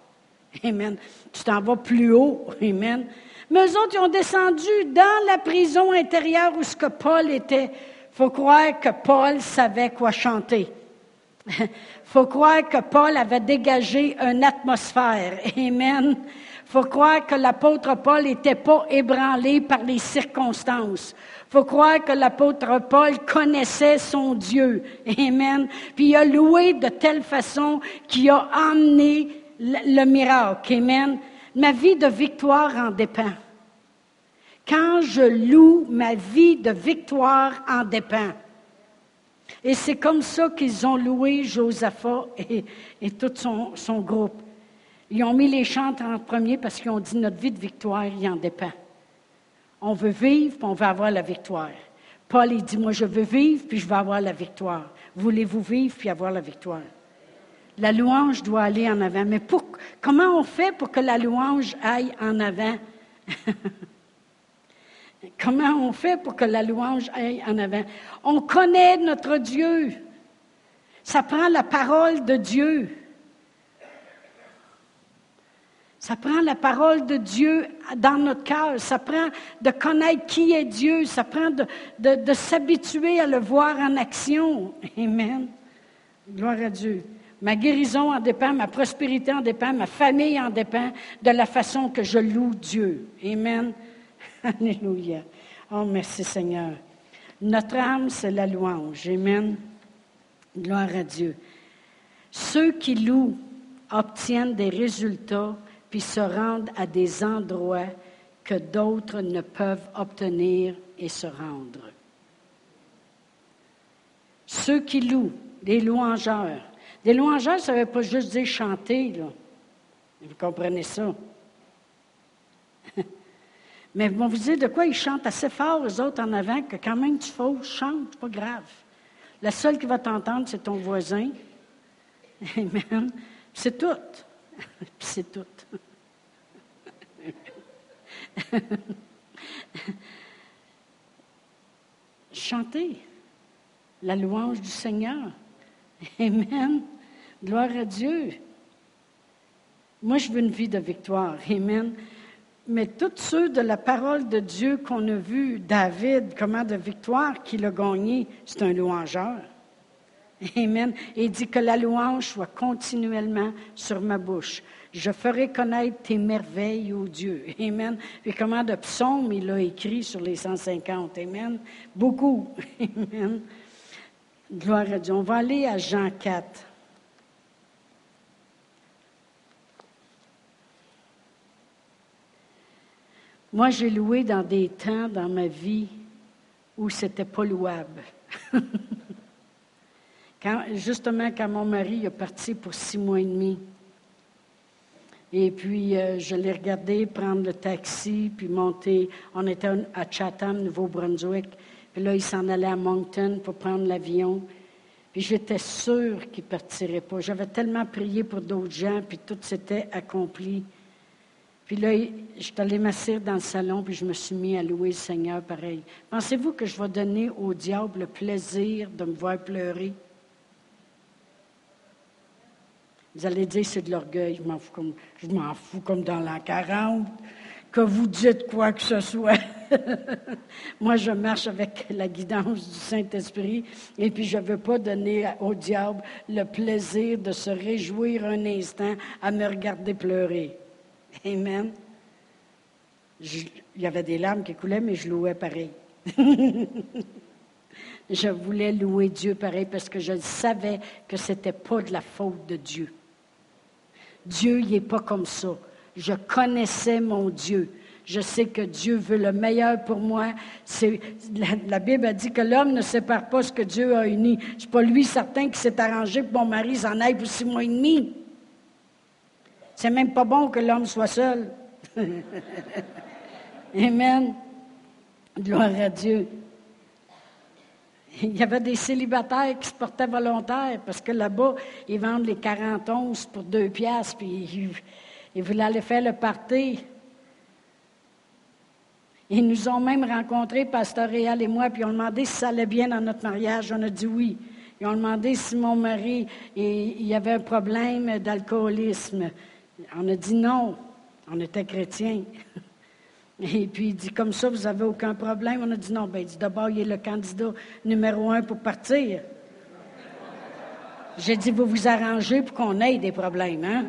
Amen. Tu t'en vas plus haut. Amen. Mais eux autres, ils ont descendu dans la prison intérieure où ce que Paul était. faut croire que Paul savait quoi chanter. (laughs) faut croire que Paul avait dégagé une atmosphère. (laughs) Amen. faut croire que l'apôtre Paul n'était pas ébranlé par les circonstances. faut croire que l'apôtre Paul connaissait son Dieu. (laughs) Amen. Puis il a loué de telle façon qu'il a emmené le, le miracle. Amen. Ma vie de victoire en dépend. Quand je loue, ma vie de victoire en dépend. Et c'est comme ça qu'ils ont loué Josaphat et, tout son, groupe. Ils ont mis les chants en premier parce qu'ils ont dit notre vie de victoire, il en dépend. On veut vivre, puis on veut avoir la victoire. Paul, il dit, moi, je veux vivre, puis je veux avoir la victoire. Voulez-vous vivre, puis avoir la victoire? La louange doit aller en avant. Mais comment on fait pour que la louange aille en avant? (laughs) Comment on fait pour que la louange aille en avant? On connaît notre Dieu. Ça prend la parole de Dieu. Ça prend la parole de Dieu dans notre cœur. Ça prend de connaître qui est Dieu. Ça prend de s'habituer à le voir en action. Amen. Gloire à Dieu. Ma guérison en dépend, ma prospérité en dépend, ma famille en dépend de la façon que je loue Dieu. Amen. (laughs) Alléluia. Oh, merci Seigneur. Notre âme, c'est la louange. Amen. Gloire à Dieu. Ceux qui louent obtiennent des résultats puis se rendent à des endroits que d'autres ne peuvent obtenir et se rendre. Ceux qui louent, des louangeurs, des louangeurs, ça ne veut pas juste dire chanter, là. Vous comprenez ça? (laughs) Mais bon, vous dire de quoi ils chantent assez fort, eux autres, en avant, que quand même tu faux, chante, pas grave. La seule qui va t'entendre, c'est ton voisin. (laughs) Amen. C'est tout. (laughs) c'est tout. Chantez la louange du Seigneur. Amen. Gloire à Dieu. Moi, je veux une vie de victoire. Amen. Mais tous ceux de la parole de Dieu qu'on a vu, David, comment de victoire qu'il a gagné, c'est un louangeur. Amen. Et il dit que la louange soit continuellement sur ma bouche. Je ferai connaître tes merveilles, ô Dieu. Amen. Et comment de psaumes il a écrit sur les 150. Amen. Beaucoup. Amen. Gloire à Dieu. On va aller à Jean 4. Moi, j'ai loué dans des temps dans ma vie où c'était pas louable. (laughs) justement, quand mon mari est parti pour six mois et demi, et puis euh, je l'ai regardé prendre le taxi, puis monter. On était à Chatham, Nouveau-Brunswick. Puis là, il s'en allait à Moncton pour prendre l'avion. Puis j'étais sûre qu'il ne partirait pas. J'avais tellement prié pour d'autres gens, puis tout s'était accompli. Puis là, je suis allée m'asseoir dans le salon, puis je me suis mis à louer le Seigneur pareil. Pensez-vous que je vais donner au diable le plaisir de me voir pleurer? Vous allez dire c'est de l'orgueil, je m'en fous comme, je m'en fous comme dans l'an 40, que vous dites quoi que ce soit. (laughs) Moi, je marche avec la guidance du Saint-Esprit et puis je ne veux pas donner au diable le plaisir de se réjouir un instant à me regarder pleurer. Amen. il y avait des larmes qui coulaient, mais je louais pareil. (laughs) je voulais louer Dieu pareil parce que je savais que ce n'était pas de la faute de Dieu. Dieu, n'est pas comme ça. Je connaissais mon Dieu. Je sais que Dieu veut le meilleur pour moi. la, Bible a dit que l'homme ne sépare pas ce que Dieu a uni. Ce n'est pas lui certain qui s'est arrangé pour mon mari s'en aille pour six mois et demi. C'est même pas bon que l'homme soit seul. (laughs) Amen. Gloire à Dieu. Il y avait des célibataires qui se portaient volontaires parce que là-bas, ils vendent les 40 onces pour deux piastres, ils, voulaient aller faire le party. Ils nous ont même rencontrés, Pasteur Réal et moi, puis ils ont demandé si ça allait bien dans notre mariage. On a dit oui. Ils ont demandé si mon mari il y avait un problème d'alcoolisme. On a dit non. On était chrétiens. (laughs) Et puis il dit, comme ça, vous n'avez aucun problème. On a dit non. Ben, il dit, d'abord, il est le candidat numéro un pour partir. J'ai dit, vous vous arrangez pour qu'on ait des problèmes, hein?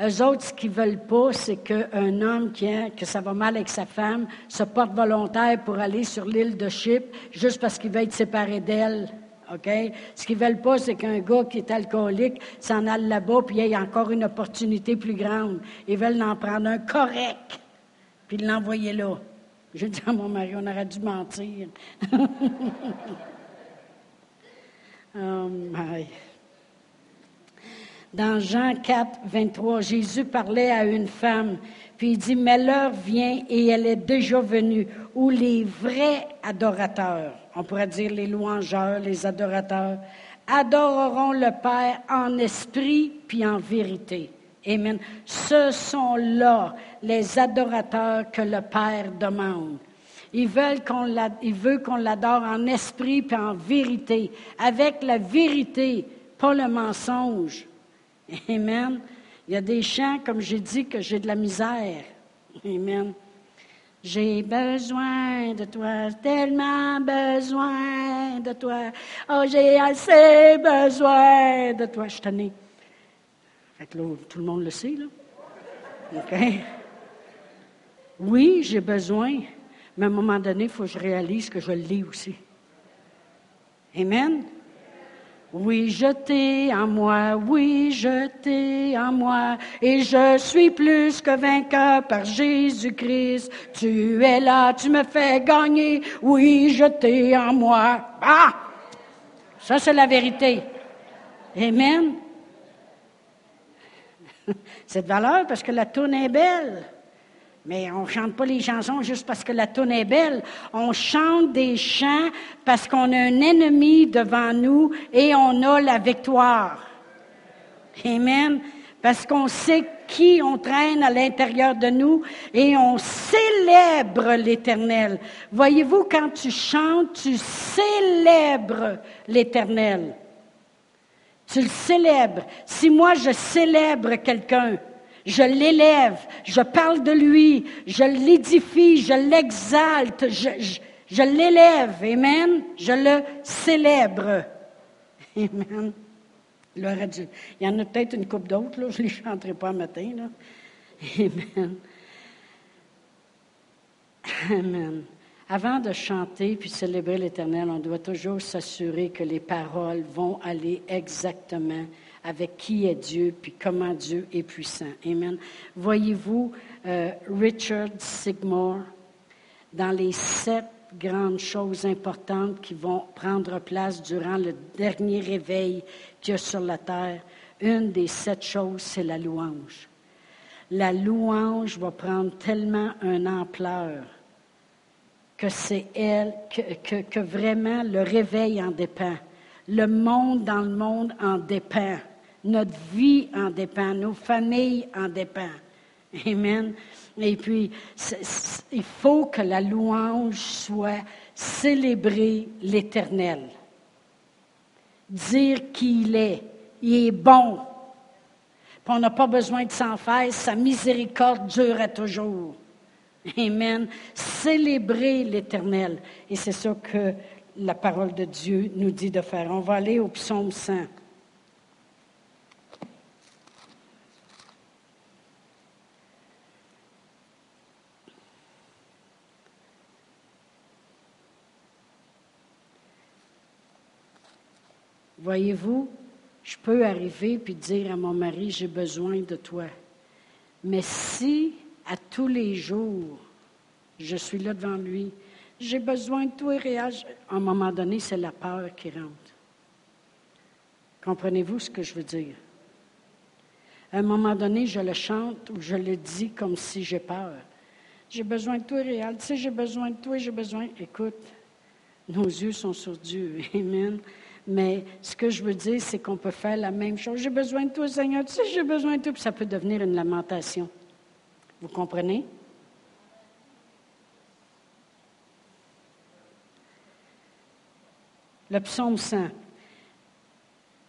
Eux autres, ce qu'ils veulent pas, c'est qu'un homme qui a, que ça va mal avec sa femme se porte volontaire pour aller sur l'île de Chypre juste parce qu'il veut être séparé d'elle. OK? Ce qu'ils veulent pas, c'est qu'un gars qui est alcoolique s'en aille là-bas puis ait encore une opportunité plus grande. Ils veulent en prendre un correct puis l'envoyer là. J'ai dit à mon mari, on aurait dû mentir. (laughs) oh my. Dans Jean 4, 23, Jésus parlait à une femme, puis il dit, mais l'heure vient et elle est déjà venue où les vrais adorateurs, on pourrait dire les louangeurs, les adorateurs, adoreront le Père en esprit puis en vérité. Amen. Ce sont là les adorateurs que le Père demande. Il veut qu'on l'adore en esprit puis en vérité, avec la vérité, pas le mensonge. Amen. Il y a des chants, comme j'ai dit, que j'ai de la misère. Amen. J'ai besoin de toi, tellement besoin de toi. Oh, j'ai assez besoin de toi. Je tenais. Fait que là, tout le monde le sait, là. OK? Oui, j'ai besoin, mais à un moment donné, il faut que je réalise que je le lis aussi. Amen? Oui, jeté en moi, oui, jeté en moi, et je suis plus que vainqueur par Jésus-Christ. Tu es là, tu me fais gagner, oui, jeté en moi. Ah! Ça, c'est la vérité. Amen. (laughs) Cette valeur, parce que la tourne est belle. Mais on ne chante pas les chansons juste parce que la toune est belle. On chante des chants parce qu'on a un ennemi devant nous et on a la victoire. Amen. Parce qu'on sait qui on traîne à l'intérieur de nous et on célèbre l'Éternel. Voyez-vous, quand tu chantes, tu célèbres l'Éternel. Tu le célèbres. Si moi je célèbre quelqu'un, je l'élève, je parle de lui, je l'édifie, je l'exalte, je, l'élève, Amen, je le célèbre. (laughs) Amen. Il y en a peut-être une coupe d'autres, là, je ne les chanterai pas matin. Là. Amen. Amen. Avant de chanter puis célébrer l'Éternel, on doit toujours s'assurer que les paroles vont aller exactement avec qui est Dieu, puis comment Dieu est puissant. Amen. Voyez-vous euh, Richard Sigmore dans les sept grandes choses importantes qui vont prendre place durant le dernier réveil qu'il y a sur la terre. Une des sept choses, c'est la louange. La louange va prendre tellement une ampleur que c'est elle, que, que vraiment le réveil en dépend. Le monde dans le monde en dépend. Notre vie en dépend. Nos familles en dépendent. Amen. Et puis, il faut que la louange soit célébrer l'Éternel. Dire qu'il est. Il est bon. Puis on n'a pas besoin de s'en faire. Sa miséricorde dure à toujours. Amen. Célébrer l'Éternel. Et c'est ça que la parole de Dieu nous dit de faire. On va aller au psaume 100. Voyez-vous, je peux arriver puis dire à mon mari, j'ai besoin de toi. Mais si à tous les jours, je suis là devant lui, j'ai besoin de toi, et à un moment donné, c'est la peur qui rentre. Comprenez-vous ce que je veux dire? À un moment donné, je le chante ou je le dis comme si j'ai peur. J'ai besoin de toi, réel. Tu sais, j'ai besoin de toi, j'ai besoin. Écoute, nos yeux sont sur Dieu. (laughs) Amen. Mais ce que je veux dire, c'est qu'on peut faire la même chose. J'ai besoin de toi, Seigneur. Tu sais, j'ai besoin de toi. Puis ça peut devenir une lamentation. Vous comprenez? Le psaume 100.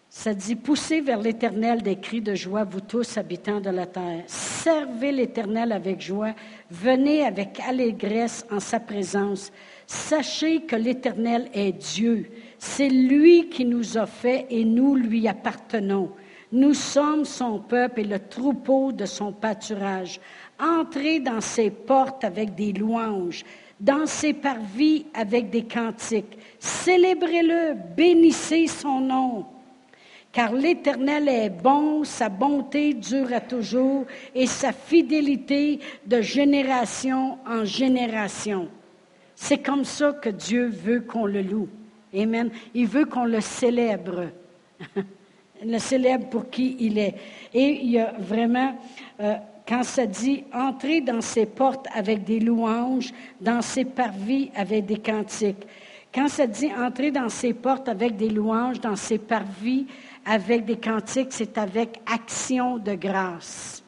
Ça dit, poussez vers l'Éternel des cris de joie, vous tous habitants de la terre. Servez l'Éternel avec joie. Venez avec allégresse en sa présence. Sachez que l'Éternel est Dieu. C'est lui qui nous a fait et nous lui appartenons. Nous sommes son peuple et le troupeau de son pâturage. Entrez dans ses portes avec des louanges, dans ses parvis avec des cantiques. Célébrez-le, bénissez son nom. Car l'Éternel est bon, sa bonté dure à toujours et sa fidélité de génération en génération. C'est comme ça que Dieu veut qu'on le loue. Amen. Il veut qu'on le célèbre. (laughs) le célèbre pour qui il est. Et il y a vraiment, euh, quand ça dit entrer dans ses portes avec des louanges, dans ses parvis avec des cantiques. Quand ça dit entrer dans ses portes avec des louanges, dans ses parvis avec des cantiques, c'est avec action de grâce.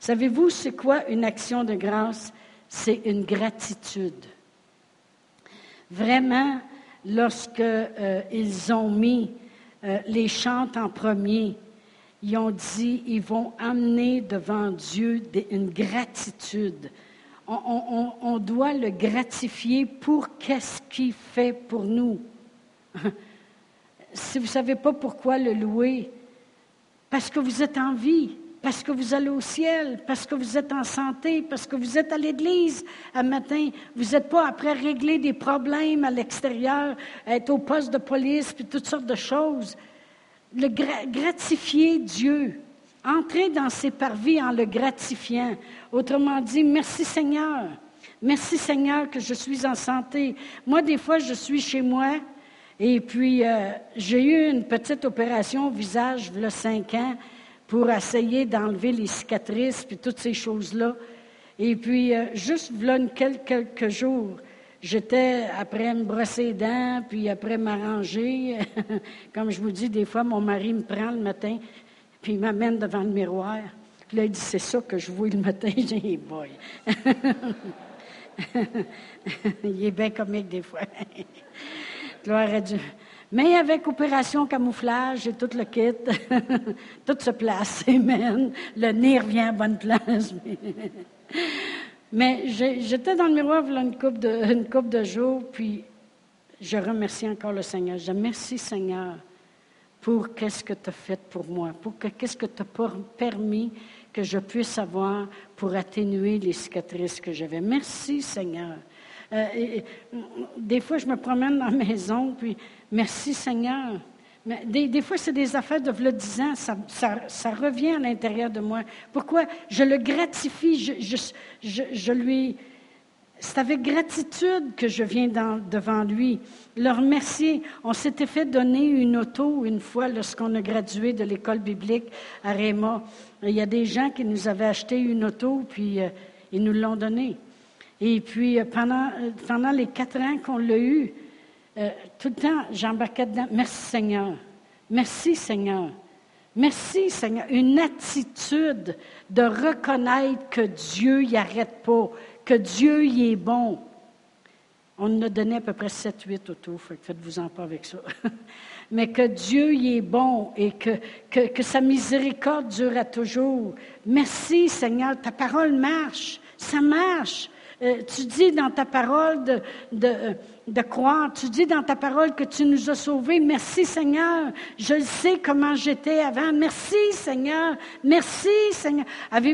Savez-vous c'est quoi une action de grâce? C'est une gratitude. Vraiment, lorsqu'ils euh, ont mis euh, les chantes en premier, ils ont dit, ils vont amener devant Dieu une gratitude. on, doit le gratifier pour qu'est-ce qu'il fait pour nous. (laughs) si vous ne savez pas pourquoi le louer, parce que vous êtes en vie, parce que vous allez au ciel, parce que vous êtes en santé, parce que vous êtes à l'église un matin. Vous n'êtes pas après régler des problèmes à l'extérieur, être au poste de police, puis toutes sortes de choses. Le gratifier Dieu, entrer dans ses parvis en le gratifiant. Autrement dit, merci Seigneur. Merci Seigneur que je suis en santé. Moi, des fois, je suis chez moi et puis euh, j'ai eu une petite opération au visage, a cinq ans pour essayer d'enlever les cicatrices, puis toutes ces choses-là. Et puis, euh, juste là, quelques, jours, j'étais après me brosser les dents, puis après m'arranger. (laughs) Comme je vous dis, des fois, mon mari me prend le matin, puis il m'amène devant le miroir. Puis là, il dit, c'est ça que je vois le matin. (laughs) J'ai dit, boy. (laughs) il est bien comique des fois. Gloire à Dieu. Mais avec opération camouflage et tout le kit, (laughs) tout se place, (laughs) amen. Le nez revient à bonne place. (laughs) Mais j'étais dans le miroir voilà une coupe de, une couple de jours, puis je remercie encore le Seigneur. Je merci Seigneur pour qu'est-ce que tu as fait pour moi, pour qu'est-ce que tu as permis que je puisse avoir pour atténuer les cicatrices que j'avais. Merci Seigneur. Euh, des fois, je me promène dans la maison, puis merci Seigneur. Mais des, fois, c'est des affaires de le 10 ans, ça, ça, revient à l'intérieur de moi. Pourquoi? Je le gratifie, je, je, je, lui... C'est avec gratitude que je viens devant lui. Le remercier. On s'était fait donner une auto une fois lorsqu'on a gradué de l'école biblique à Réma. Il y a des gens qui nous avaient acheté une auto, puis euh, ils nous l'ont donnée. Et puis, euh, pendant, euh, pendant les quatre ans qu'on l'a eu, euh, tout le temps, j'embarquais dedans. Merci Seigneur. Merci Seigneur. Merci Seigneur. Une attitude de reconnaître que Dieu n'y arrête pas, que Dieu y est bon. On nous a donné à peu près 7-8 autour, faites-vous-en pas avec ça. (laughs) Mais que Dieu y est bon et que, que, que sa miséricorde durera toujours. Merci Seigneur, ta parole marche, ça marche. Euh, tu dis dans ta parole de, de, croire, tu dis dans ta parole que tu nous as sauvés. Merci Seigneur. Je sais comment j'étais avant. Merci Seigneur. Merci Seigneur.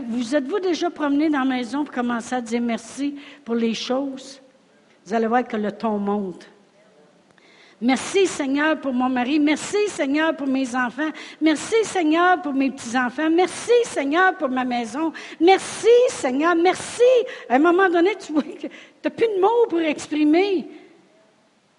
Vous êtes-vous déjà promené dans la maison pour commencer à dire merci pour les choses? Vous allez voir que le ton monte. Merci Seigneur pour mon mari. Merci Seigneur pour mes enfants. Merci Seigneur pour mes petits-enfants. Merci Seigneur pour ma maison. Merci Seigneur. Merci. À un moment donné, tu n'as plus de mots pour exprimer.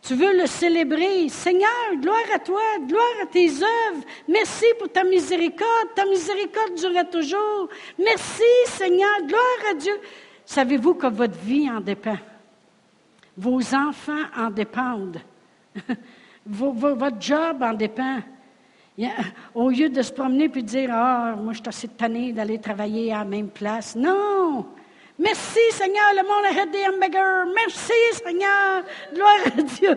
Tu veux le célébrer. Seigneur, gloire à toi, gloire à tes œuvres. Merci pour ta miséricorde. Ta miséricorde durera toujours. Merci Seigneur, gloire à Dieu. Savez-vous que votre vie en dépend? Vos enfants en dépendent. (laughs) votre job en dépend. au lieu de se promener puis de dire Ah, moi, je suis assez tanné d'aller travailler à la même place. Non! Merci, Seigneur, le monde arrête des hamburgers. Merci, Seigneur. Gloire à Dieu.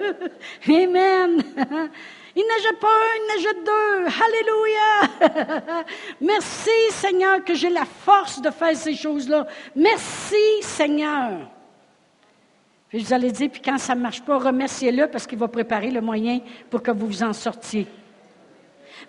(laughs) Amen. (laughs) Il n'agit pas un, il n'agit deux. Alléluia. Merci, Seigneur, que j'ai la force de faire ces choses-là. Merci, Seigneur. Puis vous allez dire, puis quand ça ne marche pas, remerciez-le parce qu'il va préparer le moyen pour que vous vous en sortiez.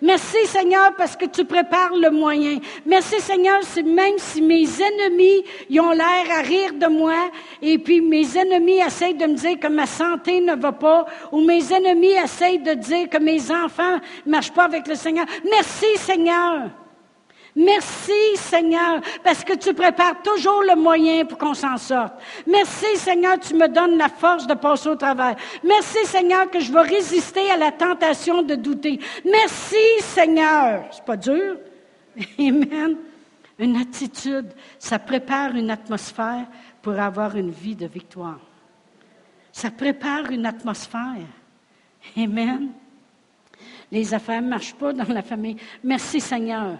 Merci Seigneur parce que tu prépares le moyen. Merci Seigneur, même si mes ennemis ont l'air à rire de moi et puis mes ennemis essayent de me dire que ma santé ne va pas ou mes ennemis essayent de dire que mes enfants ne marchent pas avec le Seigneur. Merci Seigneur. Merci Seigneur, parce que tu prépares toujours le moyen pour qu'on s'en sorte. Merci Seigneur, tu me donnes la force de passer au travers. Merci Seigneur que je vais résister à la tentation de douter. Merci Seigneur. C'est pas dur. (laughs) Amen. Une attitude, ça prépare une atmosphère pour avoir une vie de victoire. Ça prépare une atmosphère. Amen. Les affaires ne marchent pas dans la famille. Merci Seigneur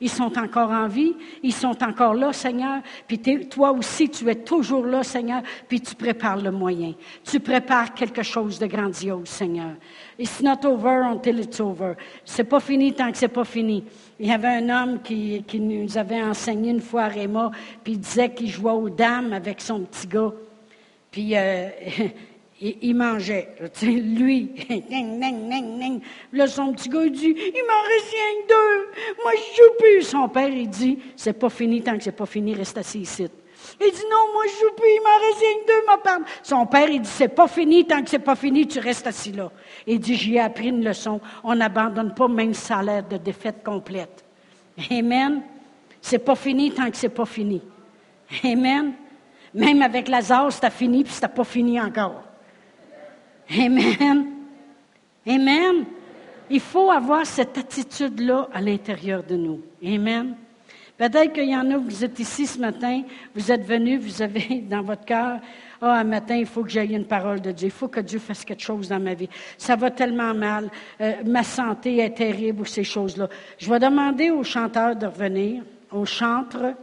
Ils sont encore en vie, ils sont encore là, Seigneur. Puis toi aussi, tu es toujours là, Seigneur, puis tu prépares le moyen. Tu prépares quelque chose de grandiose, Seigneur. It's not over until it's over. C'est pas fini tant que c'est pas fini. Il y avait un homme qui, nous avait enseigné une fois à Réma, puis il disait qu'il jouait aux dames avec son petit gars. Puis euh, (laughs) il, mangeait. lui, là, son petit gars, il dit, il m'en reste rien que deux. Moi, je joue plus. Son père, il dit, c'est pas fini tant que c'est pas fini, reste assis ici. Il dit, non, moi, je joue plus, il m'en reste rien que deux, ma part. Son père, il dit, c'est pas fini tant que c'est pas fini, tu restes assis là. Il dit, j'y ai appris une leçon. On n'abandonne pas même salaire de défaite complète. Amen. C'est pas fini tant que c'est pas fini. Amen. Même avec Lazare, c'était fini, puis c'était pas fini encore. Amen. Amen. Il faut avoir cette attitude-là à l'intérieur de nous. Amen. Peut-être qu'il y en a, vous êtes ici ce matin, vous êtes venus, vous avez (laughs) dans votre cœur, ah, un matin, il faut que j'aille une parole de Dieu. Il faut que Dieu fasse quelque chose dans ma vie. Ça va tellement mal. Euh, ma santé est terrible ou ces choses-là. Je vais demander aux chanteurs de revenir, aux chantres,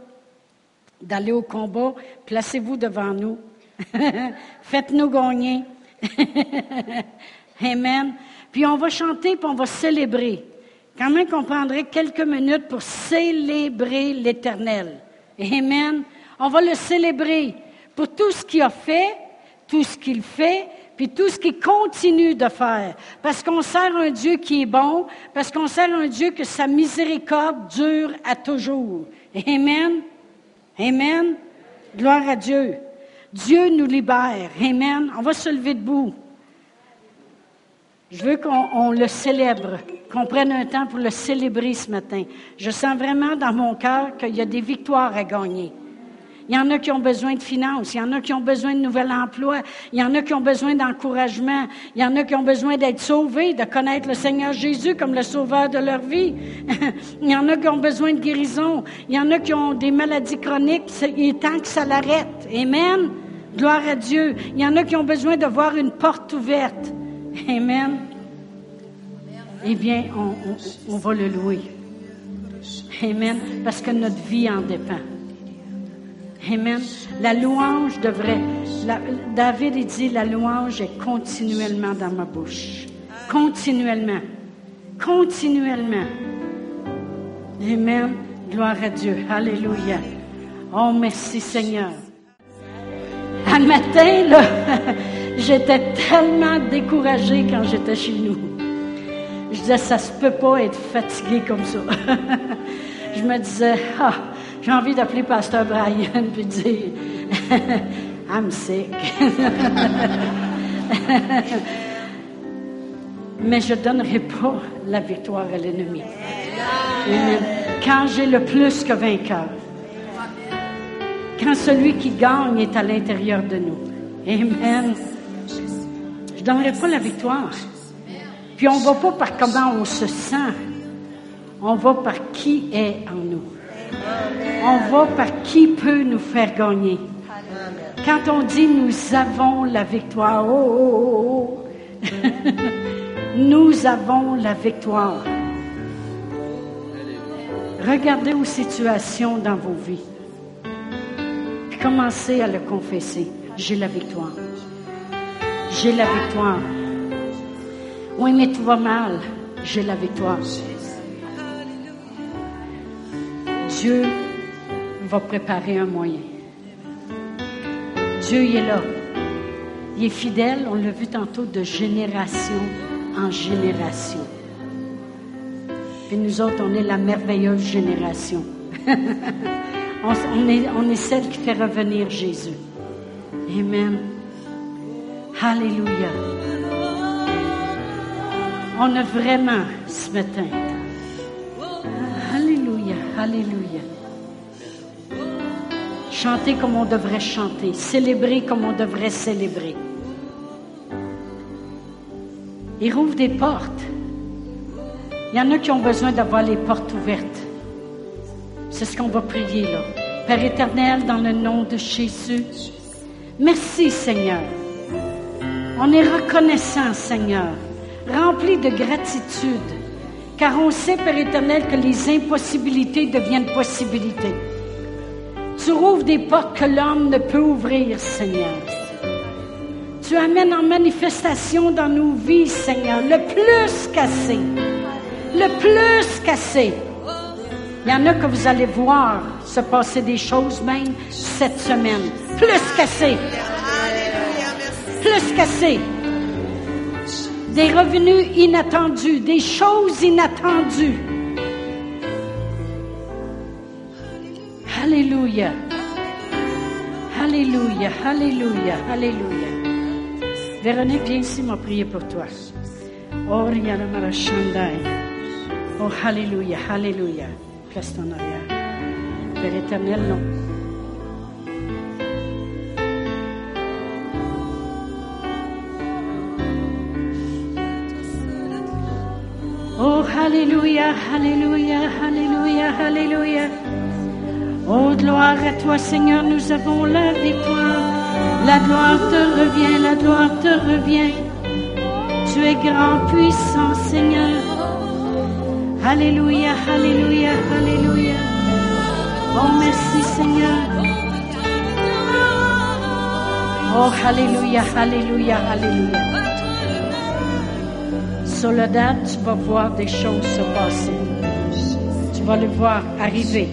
d'aller au combat. Placez-vous devant nous. (laughs) Faites-nous gagner. (laughs) Amen. Puis on va chanter, puis on va célébrer. Quand même qu'on prendrait quelques minutes pour célébrer l'Éternel. Amen. On va le célébrer pour tout ce qu'il a fait, tout ce qu'il fait, puis tout ce qu'il continue de faire. Parce qu'on sert un Dieu qui est bon, parce qu'on sert un Dieu que sa miséricorde dure à toujours. Amen. Amen. Gloire à Dieu. Dieu nous libère. Amen. On va se lever debout. Je veux qu'on le célèbre, qu'on prenne un temps pour le célébrer ce matin. Je sens vraiment dans mon cœur qu'il y a des victoires à gagner. Il y en a qui ont besoin de finances, il y en a qui ont besoin de nouvel emploi, il y en a qui ont besoin d'encouragement, il y en a qui ont besoin d'être sauvés, de connaître le Seigneur Jésus comme le sauveur de leur vie. (laughs) il y en a qui ont besoin de guérison, il y en a qui ont des maladies chroniques, il est temps que ça l'arrête. Amen. Gloire à Dieu. Il y en a qui ont besoin de voir une porte ouverte. Amen. Eh bien, on, va le louer. Amen. Parce que notre vie en dépend. Amen. La louange devrait. David, il dit la louange est continuellement dans ma bouche. Continuellement. Continuellement. Amen. Gloire à Dieu. Alléluia. Oh, merci Seigneur. Un matin, là, (laughs) j'étais tellement découragée quand j'étais chez nous. Je disais, ça se peut pas être fatigué comme ça. (laughs) je me disais, ah, j'ai envie d'appeler Pasteur Brian puis dire (laughs) I'm sick. (laughs) Mais je ne donnerai pas la victoire à l'ennemi. Quand j'ai le plus que vainqueur. Quand celui qui gagne est à l'intérieur de nous. Amen. Je ne donnerai pas la victoire. Puis on ne va pas par comment on se sent. On va par qui est en nous. On va par qui peut nous faire gagner. Quand on dit nous avons la victoire, oh, oh, oh, oh. (laughs) nous avons la victoire. Regardez aux situations dans vos vies. Puis commencez à le confesser. J'ai la victoire. J'ai la victoire. Oui, mais tout va mal. J'ai la victoire. Dieu va préparer un moyen. Dieu il est là. Il est fidèle, on l'a vu tantôt, de génération en génération. Et nous autres, on est la merveilleuse génération. (laughs) on, est, on est celle qui fait revenir Jésus. Amen. Alléluia. On a vraiment ce matin Alléluia. Chanter comme on devrait chanter, célébrer comme on devrait célébrer. Il rouvre des portes. Il y en a qui ont besoin d'avoir les portes ouvertes. C'est ce qu'on va prier là. Père éternel, dans le nom de Jésus, merci Seigneur. On est reconnaissant Seigneur, rempli de gratitude Car on sait, Père éternel, que les impossibilités deviennent possibilités. Tu rouvres des portes que l'homme ne peut ouvrir, Seigneur. Tu amènes en manifestation dans nos vies, Seigneur, le plus cassé. Le plus cassé. Il y en a que vous allez voir se passer des choses même cette semaine. Plus cassé. Plus cassé. Des revenus inattendus, des choses inattendues. Alléluia. Alléluia, Alléluia, Alléluia. Véronique, viens ici, m'a prié pour toi. Oh. Oh, Alléluia, Alléluia. Place ton arrière. Père éternel, non. Alléluia, Alléluia, Alléluia, Alléluia. Oh, gloire à toi, Seigneur, nous avons la victoire. La gloire te revient, la gloire te revient. Tu es grand, puissant, Seigneur. Alléluia, Alléluia, Alléluia. Oh, merci, Seigneur. Oh, Alléluia, Alléluia, Alléluia. Soledad, tu vas voir des choses se passer. Tu vas le voir arriver.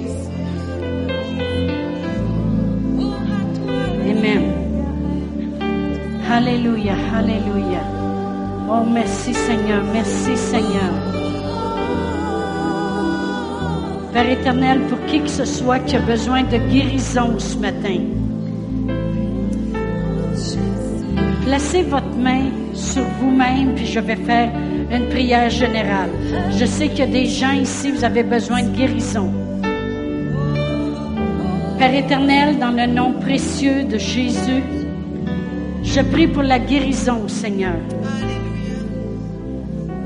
Amen. Alléluia, Alléluia. Oh, merci Seigneur, merci Seigneur. Père éternel, pour qui que ce soit qui a besoin de guérison ce matin, placez votre main sur vous-même, puis je vais faire une prière générale. Je sais qu'il y des gens ici, vous avez besoin de guérison. Père éternel, dans le nom précieux de Jésus, je prie pour la guérison, Seigneur.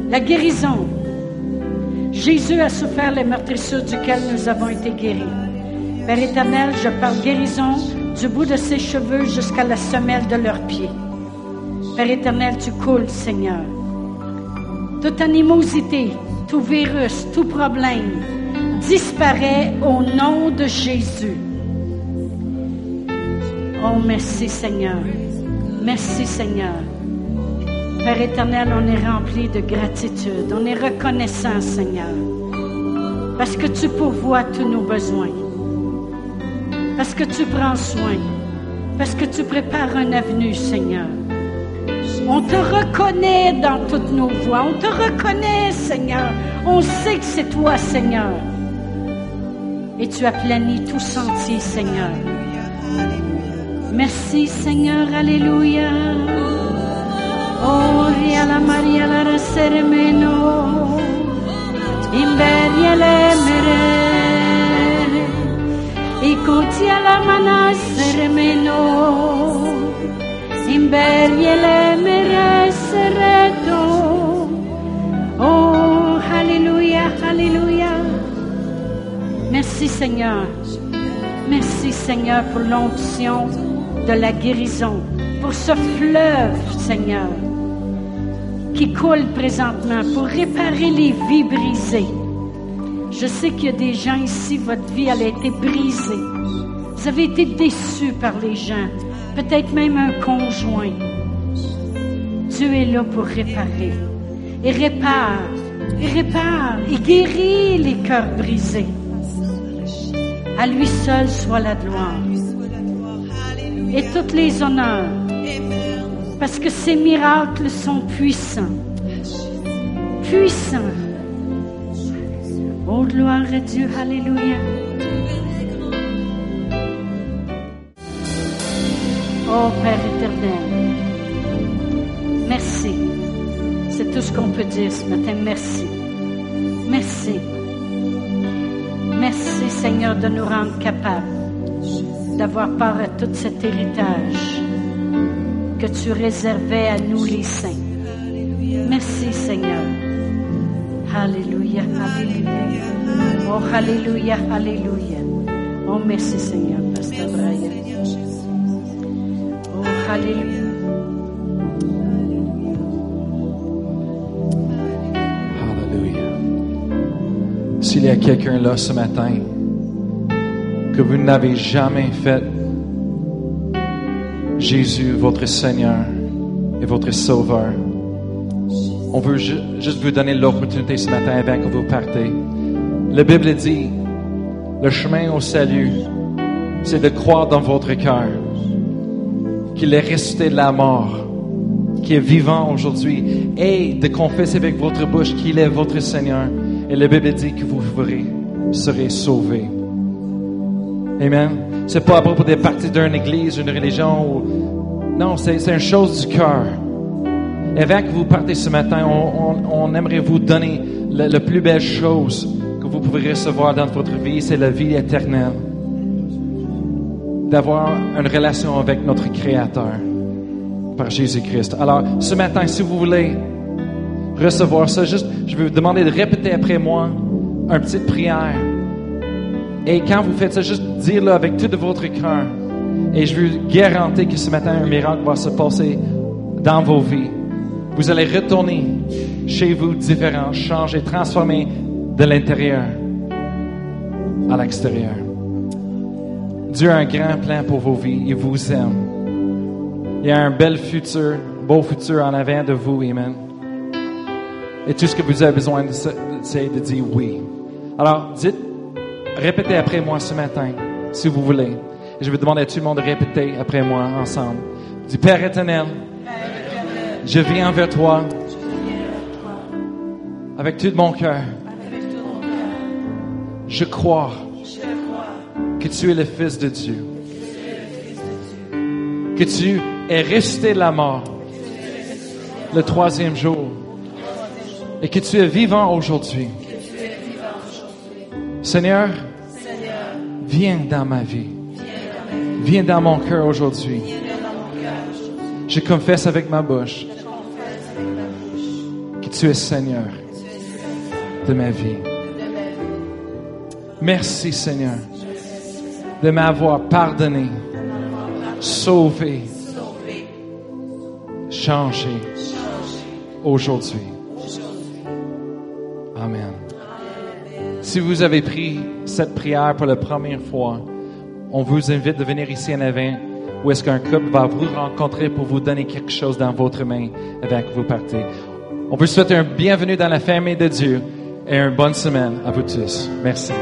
La guérison. Jésus a souffert les meurtrissures duquel nous avons été guéris. Père éternel, je parle guérison du bout de ses cheveux jusqu'à la semelle de leurs pieds. Père éternel, tu coules, Seigneur. Toute animosité, tout virus, tout problème disparaît au nom de Jésus. Oh, merci Seigneur. Merci Seigneur. Père éternel, on est rempli de gratitude. On est reconnaissant, Seigneur. Parce que tu pourvois tous nos besoins. Parce que tu prends soin. Parce que tu prépares un avenue, Seigneur. On te reconnaît dans toutes nos voies. On te reconnaît, Seigneur. On sait que c'est toi, Seigneur. Et tu as plani tout sentier, Seigneur. Merci, Seigneur. Alléluia. Oh, la Maria la rasermeno. Imberiele mere. Ikotia la mana sermeno. Imberiele Oh, Alléluia. Merci Seigneur. Merci Seigneur pour l'onction de la guérison, pour ce fleuve, Seigneur, qui coule présentement, pour réparer les vies brisées. Je sais qu'il y a des gens ici, votre vie, elle a été brisée. Vous avez été déçus par les gens, peut-être même un conjoint. Dieu est là pour réparer. Et répare, et répare, et guérit les cœurs brisés. À lui seul soit la gloire et toutes les honneurs. Parce que ces miracles sont puissants. Puissants. Oh, gloire à Dieu. Alléluia. Oh, Père éternel. Merci. C'est tout ce qu'on peut dire ce matin. Merci. Merci. Merci, Seigneur, de nous rendre capables d'avoir part à tout cet héritage que tu réservais à nous les saints. Merci Seigneur. Alléluia, Alléluia. Oh, Alléluia, Alléluia. Oh, merci Seigneur, Pasteur. Alléluia. Hallelujah. S'il y a quelqu'un là ce matin que vous n'avez jamais fait Jésus, votre Seigneur et votre Sauveur, on veut ju- juste vous donner l'opportunité ce matin avant que vous partez. La Bible dit, le chemin au salut, c'est de croire dans votre cœur qu'il est resté de la mort, qui est vivant aujourd'hui, et de confesser avec votre bouche qu'il est votre Seigneur. Et la Bible dit que vous serez sauvés. Amen. C'est pas à propos des parties d'une église, une religion. Non, c'est une chose du cœur. Et avant que vous partez ce matin, on, on- on aimerait vous donner la plus belle chose que vous pouvez recevoir dans votre vie, c'est la vie éternelle. D'avoir une relation avec notre Créateur par Jésus-Christ. Alors, ce matin, si vous voulez recevoir ça, juste, je vais vous demander de répéter après moi une petite prière. Et quand vous faites ça, juste dire-le avec tout de votre cœur. Et je vous garantis que ce matin, un miracle va se passer dans vos vies. Vous allez retourner chez vous différent, changer, transformer de l'intérieur à l'extérieur. Dieu a un grand plan pour vos vies. Il vous aime. Il y a un bel futur, beau futur en avant de vous. Amen. Et tout ce que vous avez besoin, c'est de dire oui. Alors, dites, répétez après moi ce matin, si vous voulez. Et je vais demander à tout le monde de répéter après moi ensemble. Dis, Père éternel, je viens vers toi avec tout mon cœur. Je crois que tu es le Fils de Dieu. Que tu es resté la mort le troisième jour et que tu es vivant aujourd'hui. Seigneur, viens dans ma vie. Viens dans mon cœur aujourd'hui. Je confesse avec ma bouche que tu es Seigneur de ma vie. Merci Seigneur de m'avoir pardonné, sauvé, changé aujourd'hui. Amen. Si vous avez pris cette prière pour la première fois, on vous invite de venir ici en avant où est-ce qu'un couple va vous rencontrer pour vous donner quelque chose dans votre main avant que vous partez. On vous souhaite un bienvenue dans la famille de Dieu et une bonne semaine à vous tous. Merci.